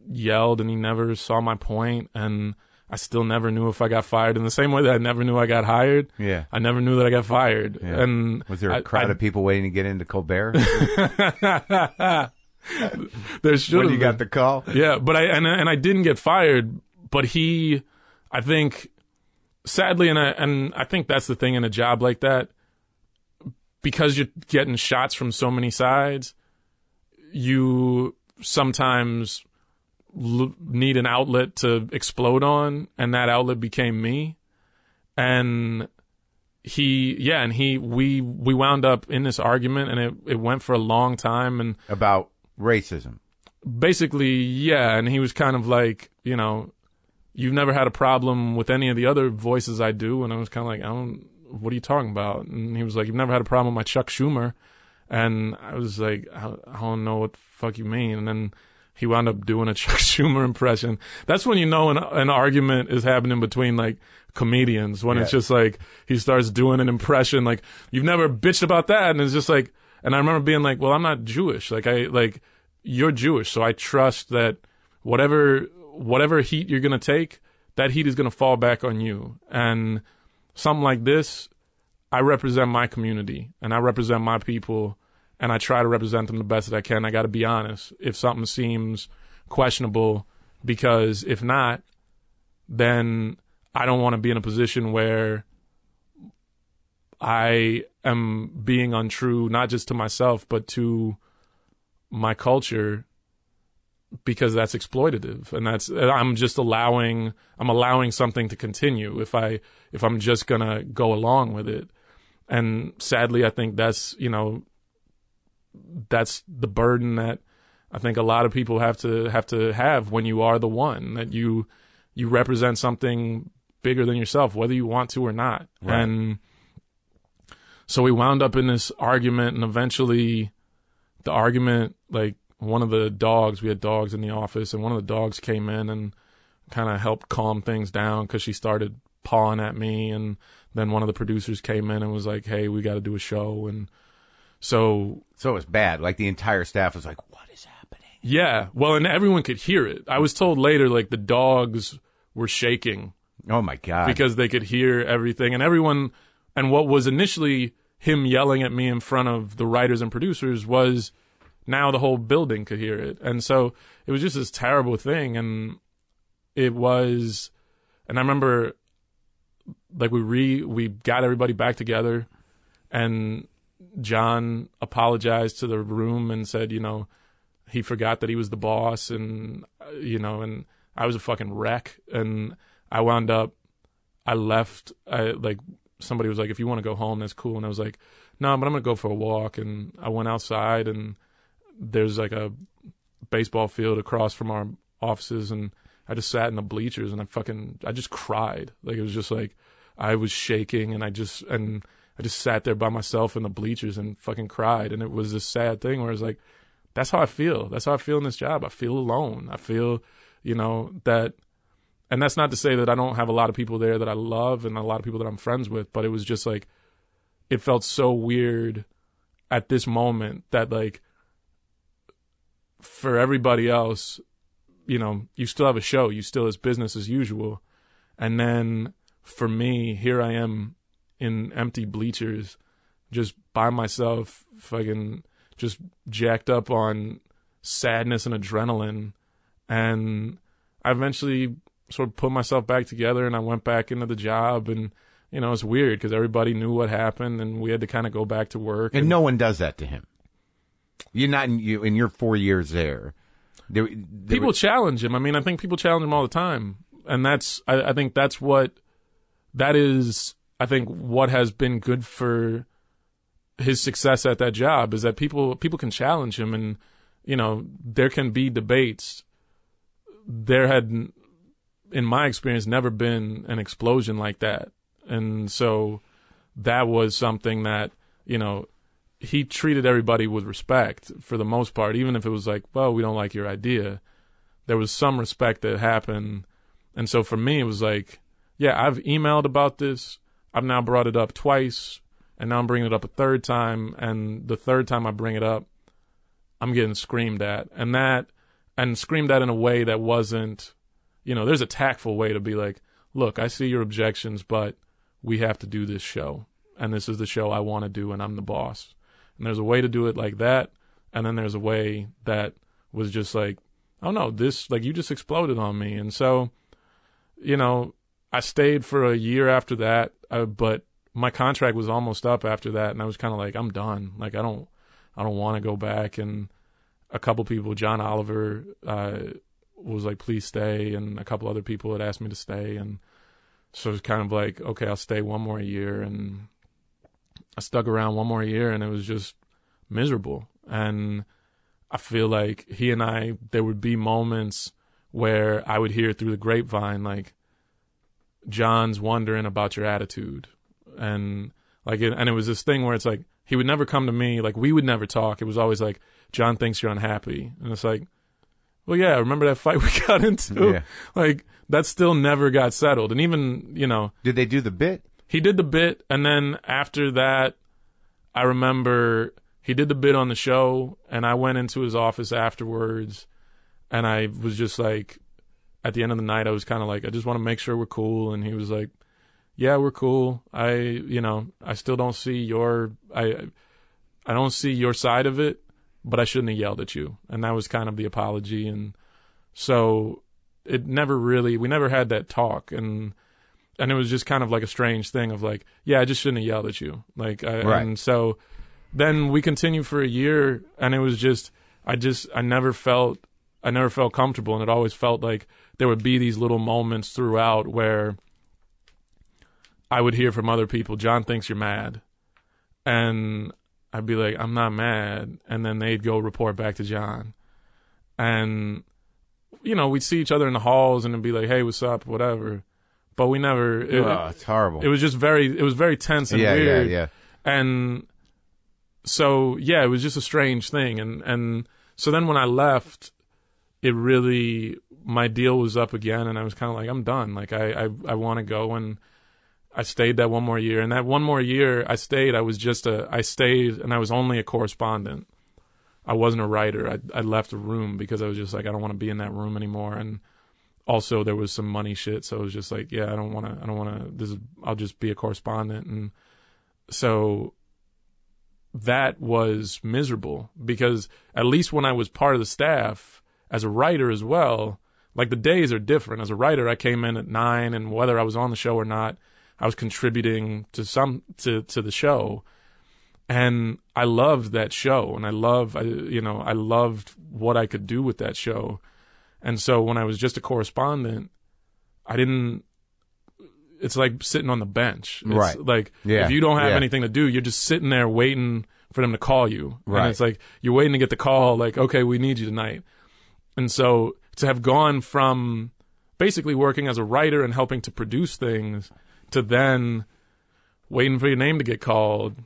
yelled and he never saw my point and I still never knew if I got fired in the same way that I never knew I got hired. Yeah. I never knew that I got fired. Yeah. And Was there a I- crowd I- of people waiting to get into Colbert <laughs> <laughs> <laughs> there should when you got the call? Yeah, but I and and I didn't get fired, but he, I think, sadly, and I and I think that's the thing in a job like that, because you're getting shots from so many sides, you sometimes l- need an outlet to explode on, and that outlet became me, and he, yeah, and he, we we wound up in this argument, and it it went for a long time, and About racism. basically, yeah, and he was kind of like, you know, you've never had a problem with any of the other voices I do, and I was kind of like, I don't, what are you talking about? And he was like, you've never had a problem with my Chuck Schumer, and I was like, I, I don't know what the fuck you mean, and then he wound up doing a <laughs> Chuck Schumer impression. That's when you know an an argument is happening between like comedians when it's just like he starts doing an impression like you've never bitched about that, and it's just like, and I remember being like, well, I'm not Jewish, like I like you're Jewish, so I trust that whatever whatever heat you're gonna take, that heat is gonna fall back on you. And something like this, I represent my community and I represent my people and I try to represent them the best that I can. I gotta be honest. If something seems questionable, because if not, then I don't want to be in a position where I am being untrue, not just to myself, but to my culture because that's exploitative and that's I'm just allowing I'm allowing something to continue if I if I'm just going to go along with it. And sadly I think that's, you know, that's the burden that I think a lot of people have to have to have when you are the one that you you represent something bigger than yourself whether you want to or not. Right. And so we wound up in this argument and eventually the argument like one of the dogs we had dogs in the office and one of the dogs came in and kind of helped calm things down because she started pawing at me and then one of the producers came in and was like hey we got to do a show and so So it was bad. Like the entire staff was like, "What is happening?" yeah well and everyone could hear it i was told later like the dogs were shaking Oh my god! because they could hear everything and everyone and what was initially him yelling at me in front of the writers and producers was now the whole building could hear it. And so it was just this terrible thing and it was and i remember like we re we got everybody back together and Jon apologized to the room and said you know he forgot that he was the boss and uh, you know and i was a fucking wreck and i wound up i left i like somebody was like if you want to go home that's cool and i was like no but i'm gonna go for a walk and i went outside and there's like a baseball field across from our offices and i just sat in the bleachers and i fucking i just cried like it was just like i was shaking and i just and i just sat there by myself in the bleachers and fucking cried and it was this sad thing where it's like that's how I feel. That's how I feel in this job. I feel alone. I feel, you know, that, and that's not to say that I don't have a lot of people there that I love and a lot of people that I'm friends with, but it was just like, it felt so weird at this moment that, like, for everybody else, you know, you still have a show, you still is business as usual. And then for me, here I am in empty bleachers, just by myself, fucking just jacked up on sadness and adrenaline. And I eventually sort of put myself back together and I went back into the job. And, you know, it's weird because everybody knew what happened and we had to kind of go back to work. and no one does that to him. You're not in, you in your four years there. there, there people were- challenge him. I mean, I think people challenge him all the time, and that's I, I think that's what that is. I think what has been good for his success at that job is that people people can challenge him, and you know there can be debates. There had, in my experience, never been an explosion like that, and so that was something that you know he treated everybody with respect for the most part, even if it was like, well, we don't like your idea. There was some respect that happened. And so for me, it was like, yeah, I've emailed about this. I've now brought it up twice, and now I'm bringing it up a third time. And the third time I bring it up, I'm getting screamed at. And that, and screamed that in a way that wasn't, you know, there's a tactful way to be like, look, I see your objections, but we have to do this show, and this is the show I want to do, and I'm the boss. And there's a way to do it like that, and then there's a way that was just like, oh no, this like you just exploded on me, and so, you know, I stayed for a year after that, uh, but my contract was almost up after that, and I was kind of like, I'm done. Like I don't, I don't want to go back. And a couple people, John Oliver, uh, was like, please stay, and a couple other people had asked me to stay, and so it was kind of like, okay, I'll stay one more year, and I stuck around one more year, and it was just miserable. And I feel like he and I, there would be moments where I would hear through the grapevine, like, Jon's wondering about your attitude. And like, it, and it was this thing where it's like, he would never come to me, like, we would never talk. It was always like, Jon thinks you're unhappy. And it's like, well, yeah, remember that fight <laughs> we got into? Yeah. Like, that still never got settled. And even, you know, Did they do the bit? he did the bit and then after that i remember he did the bit on the show and i went into his office afterwards and i was just like at the end of the night i was kind of like i just want to make sure we're cool and he was like yeah we're cool i you know i still don't see your i i don't see your side of it but i shouldn't have yelled at you. And that was kind of the apology. And so it never really we never had that talk. And and it was just kind of like a strange thing of like, yeah, I just shouldn't have yelled at you. Like, I, Right. and so then we continued for a year, and it was just, I just, I never felt, I never felt comfortable, and it always felt like there would be these little moments throughout where I would hear from other people, Jon thinks you're mad, and I'd be like, I'm not mad, and then they'd go report back to Jon, and you know, we'd see each other in the halls, and it'd be like, hey, what's up, whatever. But we never. It, oh, it's horrible. it was just very it was very tense and yeah, weird yeah, yeah. and so yeah it was just a strange thing and and so then when i left it really my deal was up again and i was kind of like i'm done like i i, I want to go and i stayed that one more year. And that one more year i stayed i was just a i stayed and i was only a correspondent. I wasn't a writer. I, I left the room because i was just like i don't want to be in that room anymore. And also there was some money shit. So I was just like yeah i don't want to i don't want to this is i'll just be a correspondent. And so that was miserable because at least when i was part of the staff as a writer as well like the days are different. As a writer i came in at nine and whether i was on the show or not i was contributing to some to to the show and i loved that show and i love I, you know i loved what i could do with that show and so when I was just a correspondent, I didn't. It's like sitting on the bench. It's Right. Like Yeah. if you don't have Yeah. anything to do, you're just sitting there waiting for them to call you. Right. And it's like you're waiting to get the call. Like okay, we need you tonight. And so to have gone from basically working as a writer and helping to produce things to then waiting for your name to get called.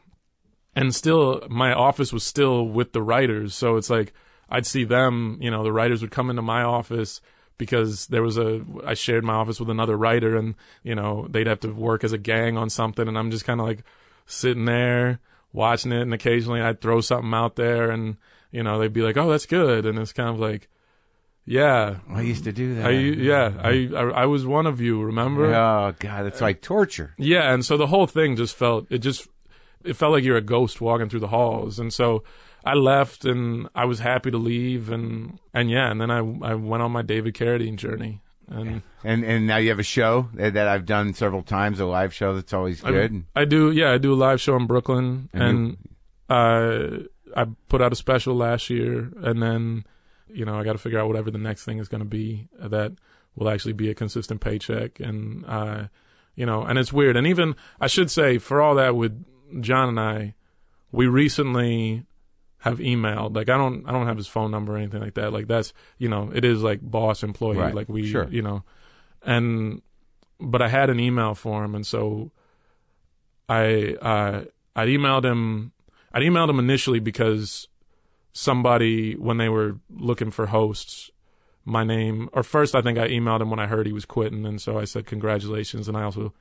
And still my office was still with the writers. So it's like i'd see them you know the writers would come into my office because there was a i shared my office with another writer and you know they'd have to work as a gang on something. And i'm just kind of like sitting there watching it. And occasionally i'd throw something out there and you know they'd be like oh that's good. And it's kind of like yeah. I used to do that. I yeah I, I I was one of you remember? Oh God, it's like torture. yeah, and so the whole thing just felt it just it felt like you're a ghost walking through the halls, and so I left and I was happy to leave, and and yeah, and then I I went on my David Carradine journey, and And and now you have a show that, that I've done several times, a live show that's always good. I, do yeah I do a live show in Brooklyn, And and uh, I put out a special last year, and then you know I got to figure out whatever the next thing is going to be that will actually be a consistent paycheck, and uh, you know, and it's weird, and even I should say for all that with Jon and I, we recently have emailed. Like I don't I don't have his phone number or anything like that. Like that's you know it is like boss employee. Right. like we Sure. you know and but I had an email for him. And so I uh I emailed him I emailed him initially because somebody when they were looking for hosts my name or first I think I emailed him when I heard he was quitting and so I said congratulations and I also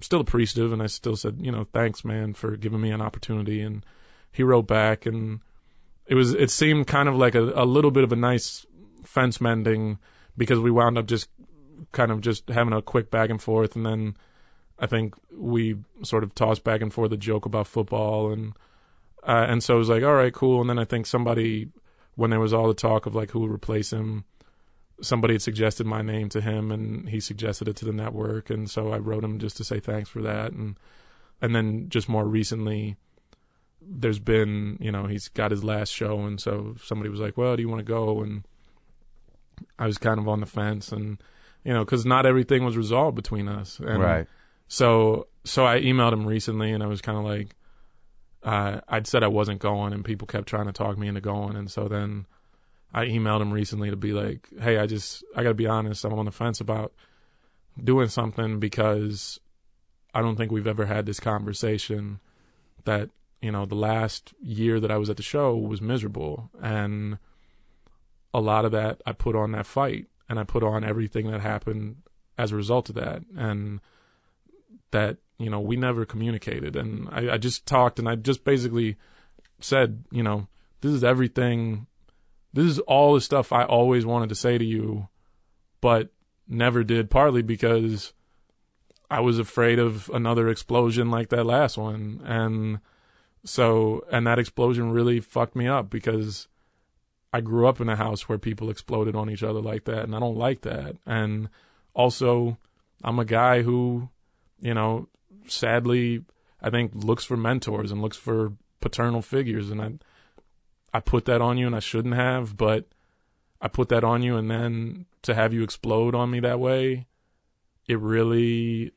still appreciative and I still said you know thanks man for giving me an opportunity and he wrote back and it was it seemed kind of like a, a little bit of a nice fence mending because we wound up just kind of just having a quick back and forth, and then I think we sort of tossed back and forth a joke about football, and uh, and so it was like, all right, cool. And then I think somebody, when there was all the talk of like who would replace him, somebody had suggested my name to him, and he suggested it to the network, and so I wrote him just to say thanks for that, and and then just more recently. There's been, you know, he's got his last show, and so somebody was like, "Well, do you want to go?" And I was kind of on the fence, and you know, because not everything was resolved between us. And Right. So, so I emailed him recently, and I was kind of like, uh, I'd said I wasn't going, and people kept trying to talk me into going, and so then I emailed him recently to be like, hey, I just, I gotta be honest, I'm on the fence about doing something because I don't think we've ever had this conversation that you know the last year that I was at the show was miserable, and a lot of that I put on that fight, and I put on everything that happened as a result of that, and that you know we never communicated, and I, I just talked, and I just basically said, you know, this is everything, this is all the stuff I always wanted to say to you, but never did, partly because I was afraid of another explosion like that last one, and so and that explosion really fucked me up because I grew up in a house where people exploded on each other like that, and I don't like that. And also, I'm a guy who, you know, sadly, I think looks for mentors and looks for paternal figures, and I, I put that on you, and I shouldn't have, but I put that on you, and then to have you explode on me that way, it really,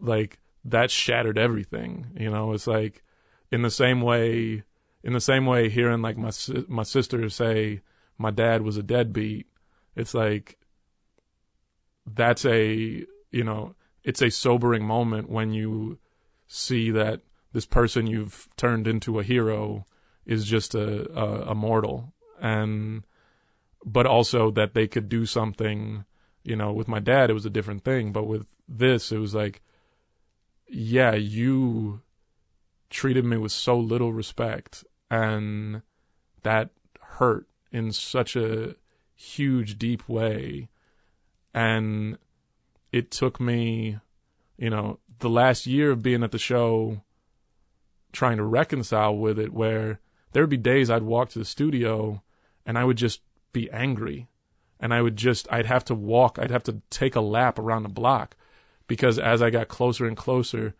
like, that shattered everything. You know, it's like, in the same way in the same way hearing like my my sister say my dad was a deadbeat it's like that's a you know it's a sobering moment when you see that this person you've turned into a hero is just a a, a mortal. And but also that they could do something you know with my dad it was a different thing. But with this it was like yeah you treated me with so little respect and that hurt in such a huge deep way. And it took me you know the last year of being at the show trying to reconcile with it where there would be days I'd walk to the studio and I would just be angry. And I would just I'd have to walk I'd have to take a lap around the block because as I got closer and closer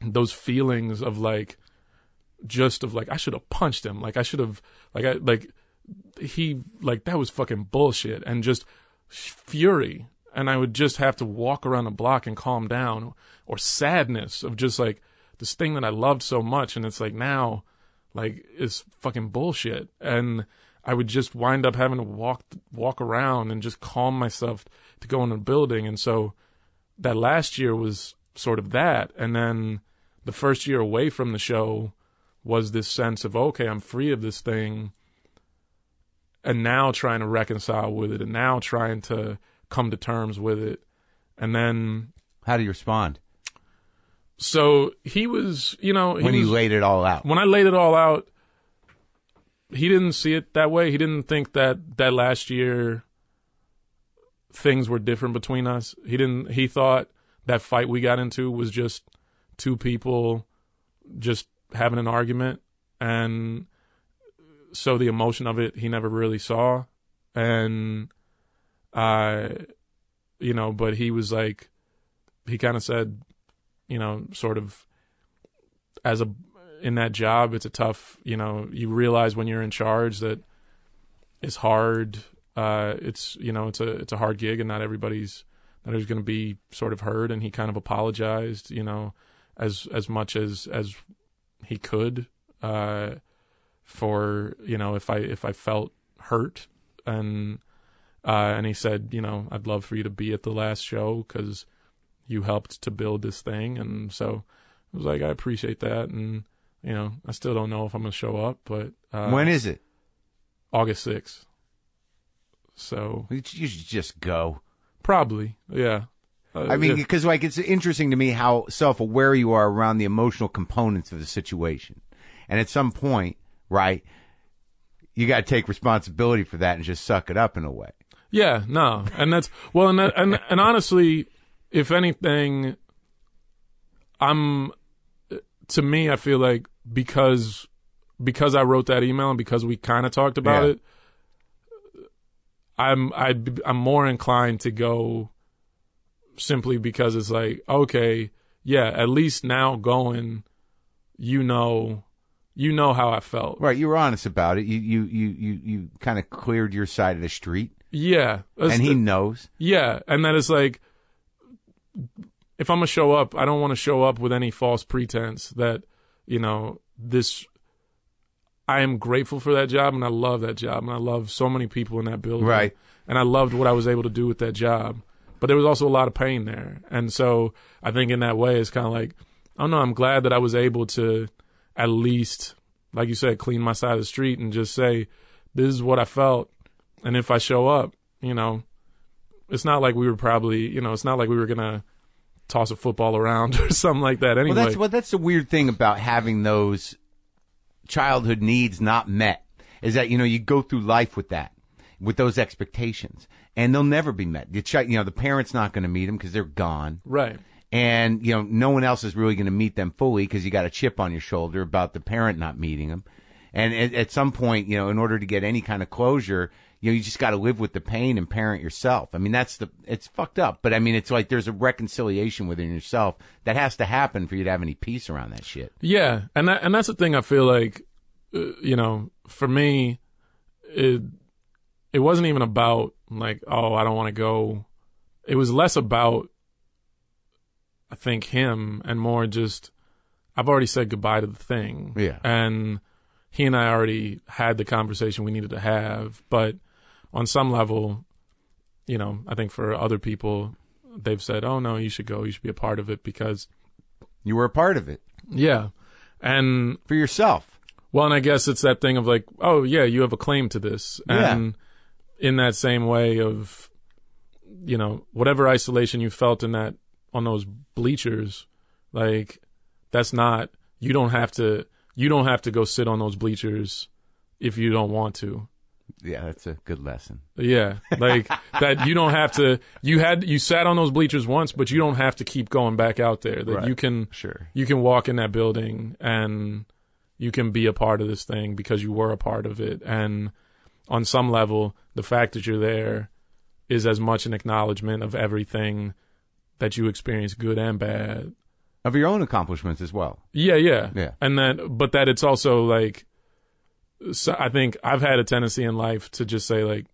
those feelings of like just of like I should have punched him. Like I should have like I like he like that was fucking bullshit and just fury and I would just have to walk around the block and calm down or sadness of just like this thing that I loved so much and it's like now like it's fucking bullshit. And I would just wind up having to walk walk around and just calm myself to go in a building. And so that last year was sort of that. And then the first year away from the show was this sense of okay I'm free of this thing and now trying to reconcile with it and now trying to come to terms with it and then How do you respond so he was you know he when you was- laid it all out? when I laid it all out, he didn't see it that way. He didn't think that that last year things were different between us. He didn't. He thought that fight we got into was just two people just having an argument, and so the emotion of it he never really saw, and uh, you know, but he was like, he kind of said, you know, sort of as a in that job, it's a tough, you know, you realize when you're in charge that it's hard. Uh, it's you know, it's a it's a hard gig, and not everybody's not everybody's going to be sort of heard. And he kind of apologized, you know, as as much as as he could uh, for you know if I if I felt hurt and uh, and he said, you know, I'd love for you to be at the last show because you helped to build this thing, and so I was like, I appreciate that, and you know, I still don't know if I'm gonna show up, but uh, when is it? August sixth. So You should just go. probably, yeah. Uh, I mean, because like it's interesting to me how self-aware you are around the emotional components of the situation, and at some point, right, you got to take responsibility for that and just suck it up in a way. Yeah, no, and that's well, and that, and and honestly, if anything, I'm to me, I feel like because because I wrote that email and because we kind of talked about Yeah. it, I'm I I'm more inclined to go simply because it's like okay, yeah, at least now going, you know, you know how I felt, Right, you were honest about it. You you you you, you kind of cleared your side of the street, yeah, and he knows. Yeah, and that is like, if I'm gonna show up, I don't want to show up with any false pretense that, you know, this. I am grateful for that job, and I love that job, and I love so many people in that building, Right. And I loved what I was able to do with that job, but there was also a lot of pain there, and so I think in that way, it's kind of like, I don't know. I'm glad that I was able to, at least, like you said, clean my side of the street and just say, this is what I felt, and if I show up, you know, it's not like we were probably, you know, it's not like we were gonna toss a football around <laughs> or something like that. Anyway, Well, that's well, that's the weird thing about having those childhood needs not met is that you know you go through life with that, with those expectations, and they'll never be met. The chi- you know the parents not going to meet them because they're gone, right. and you know no one else is really going to meet them fully because you got a chip on your shoulder about the parent not meeting them, and at, at some point you know in order to get any kind of closure. You know, you just got to live with the pain and parent yourself. I mean, that's the, it's fucked up. But I mean, it's like there's a reconciliation within yourself that has to happen for you to have any peace around that shit. Yeah, and that and that's the thing. I feel like, uh, you know, for me, it it wasn't even about like, oh, I don't want to go. It was less about, I think, him and more just, I've already said goodbye to the thing. Yeah. and he and I already had the conversation we needed to have, but on some level, you know, I think for other people, they've said, "Oh no, you should go. You should be a part of it because, You were a part of it yeah." And for yourself. well, and I guess it's that thing of like, oh yeah, you have a claim to this, Yeah. and in that same way of, you know, whatever isolation you felt in that on those bleachers, like that's not you don't have to you don't have to go sit on those bleachers if you don't want to. Yeah, that's a good lesson. Yeah, like <laughs> that. You don't have to. You had you sat on those bleachers once, but you don't have to keep going back out there. That Right. you can Sure. you can walk in that building and you can be a part of this thing because you were a part of it. And on some level, the fact that you're there is as much an acknowledgement of everything that you experience, good and bad. Of your own accomplishments as well. Yeah, yeah, Yeah. And that, but that it's also like, so I think I've had a tendency in life to just say like,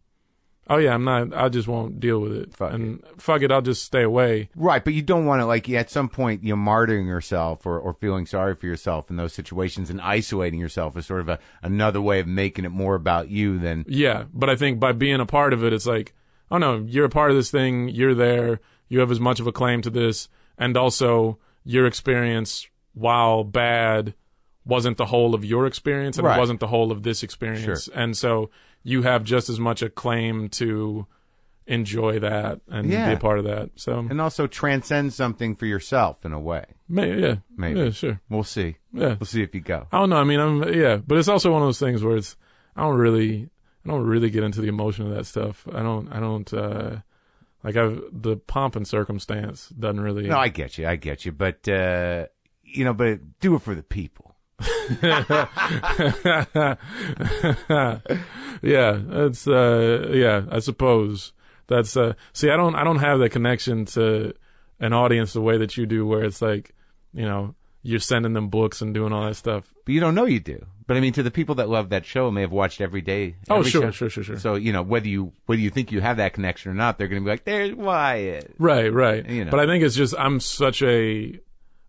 oh yeah, I'm not, I just won't deal with it, Fuck and fuck it, I'll just stay away. Right, but you don't want to like at some point you know martyring yourself or, or feeling sorry for yourself in those situations and isolating yourself is sort of a another way of making it more about you than Yeah, but I think by being a part of it, it's like, oh no, you're a part of this thing. You're there. You have as much of a claim to this, and also your experience, while bad, wasn't the whole of your experience, and Right. it wasn't the whole of this experience, and so you have just as much a claim to enjoy that and Yeah. be a part of that. So, and also transcend something for yourself in a way. may, yeah, Maybe. yeah, sure, We'll see. yeah. We'll see if you go. I don't know. I mean, I'm yeah, but it's also one of those things where it's I don't really I don't really get into the emotion of that stuff. I don't I don't uh like I've the pomp and circumstance doesn't really No, I get you. I get you. But uh you know, but do it for the people. <laughs> yeah, it's uh yeah, I suppose. That's uh see I don't I don't have that connection to an audience the way that you do where it's like, you know, you're sending them books and doing all that stuff. But you don't know you do. But I mean, to the people that love that show, may have watched every day. Oh, sure, show. sure, sure, sure. So you know whether you whether you think you have that connection or not, they're going to be like, "There's Wyatt." Right, right. You know. But I think it's just I'm such a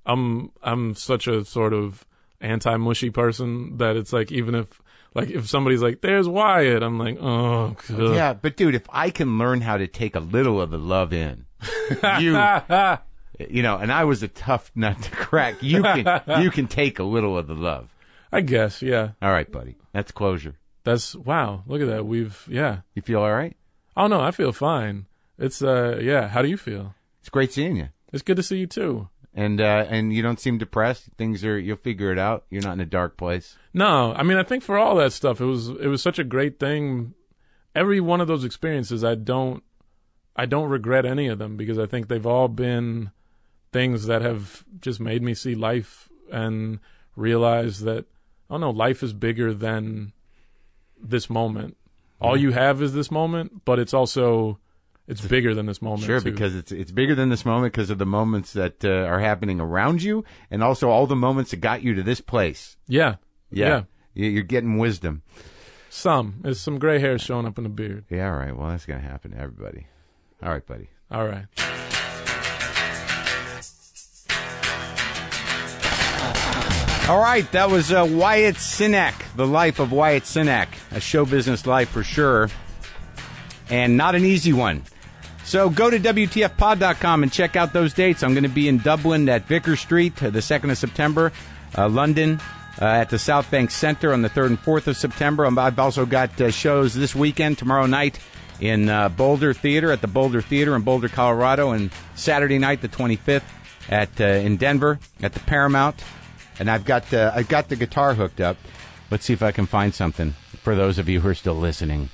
I'm I'm such a sort of anti mushy person that it's like even if like if somebody's like there's Wyatt, I'm like oh god. Yeah, but dude, if I can learn how to take a little of the love in, you, you know, and I was a tough nut to crack. You can you can take a little of the love. I guess yeah. All right, buddy. That's closure. That's wow. Look at that. We've yeah. You feel all right? Oh no, I feel fine. It's uh yeah. How do you feel? It's great seeing you. It's good to see you too. And uh, and you don't seem depressed. Things are you'll figure it out. You're not in a dark place. No, I mean I think for all that stuff, it was it was such a great thing. Every one of those experiences, I don't I don't regret any of them because I think they've all been things that have just made me see life and realize that oh no, life is bigger than this moment. All you have is this moment, but it's also it's bigger than this moment. Sure, too. because it's it's bigger than this moment because of the moments that uh, are happening around you, and also all the moments that got you to this place. yeah, Yeah, yeah, You- you're getting wisdom. some there's some gray hair showing up in the beard. Yeah, all right. Well, that's gonna happen to everybody. All right, buddy. All right. All right, that was uh, Wyatt Cenac, the life of Wyatt Cenac, a show business life for sure, and not an easy one. So go to WTFpod.com and check out those dates. I'm going to be in Dublin at Vicar Street uh, the 2nd of September, uh, London uh, at the South Bank Center on the 3rd and 4th of September. Um, I've also got uh, shows this weekend, tomorrow night in uh, Boulder Theater at the Boulder Theater in Boulder, Colorado, and Saturday night, the 25th, at uh, in Denver at the Paramount and I've got I've got the guitar hooked up. Let's see if I can find something for those of you who are still listening.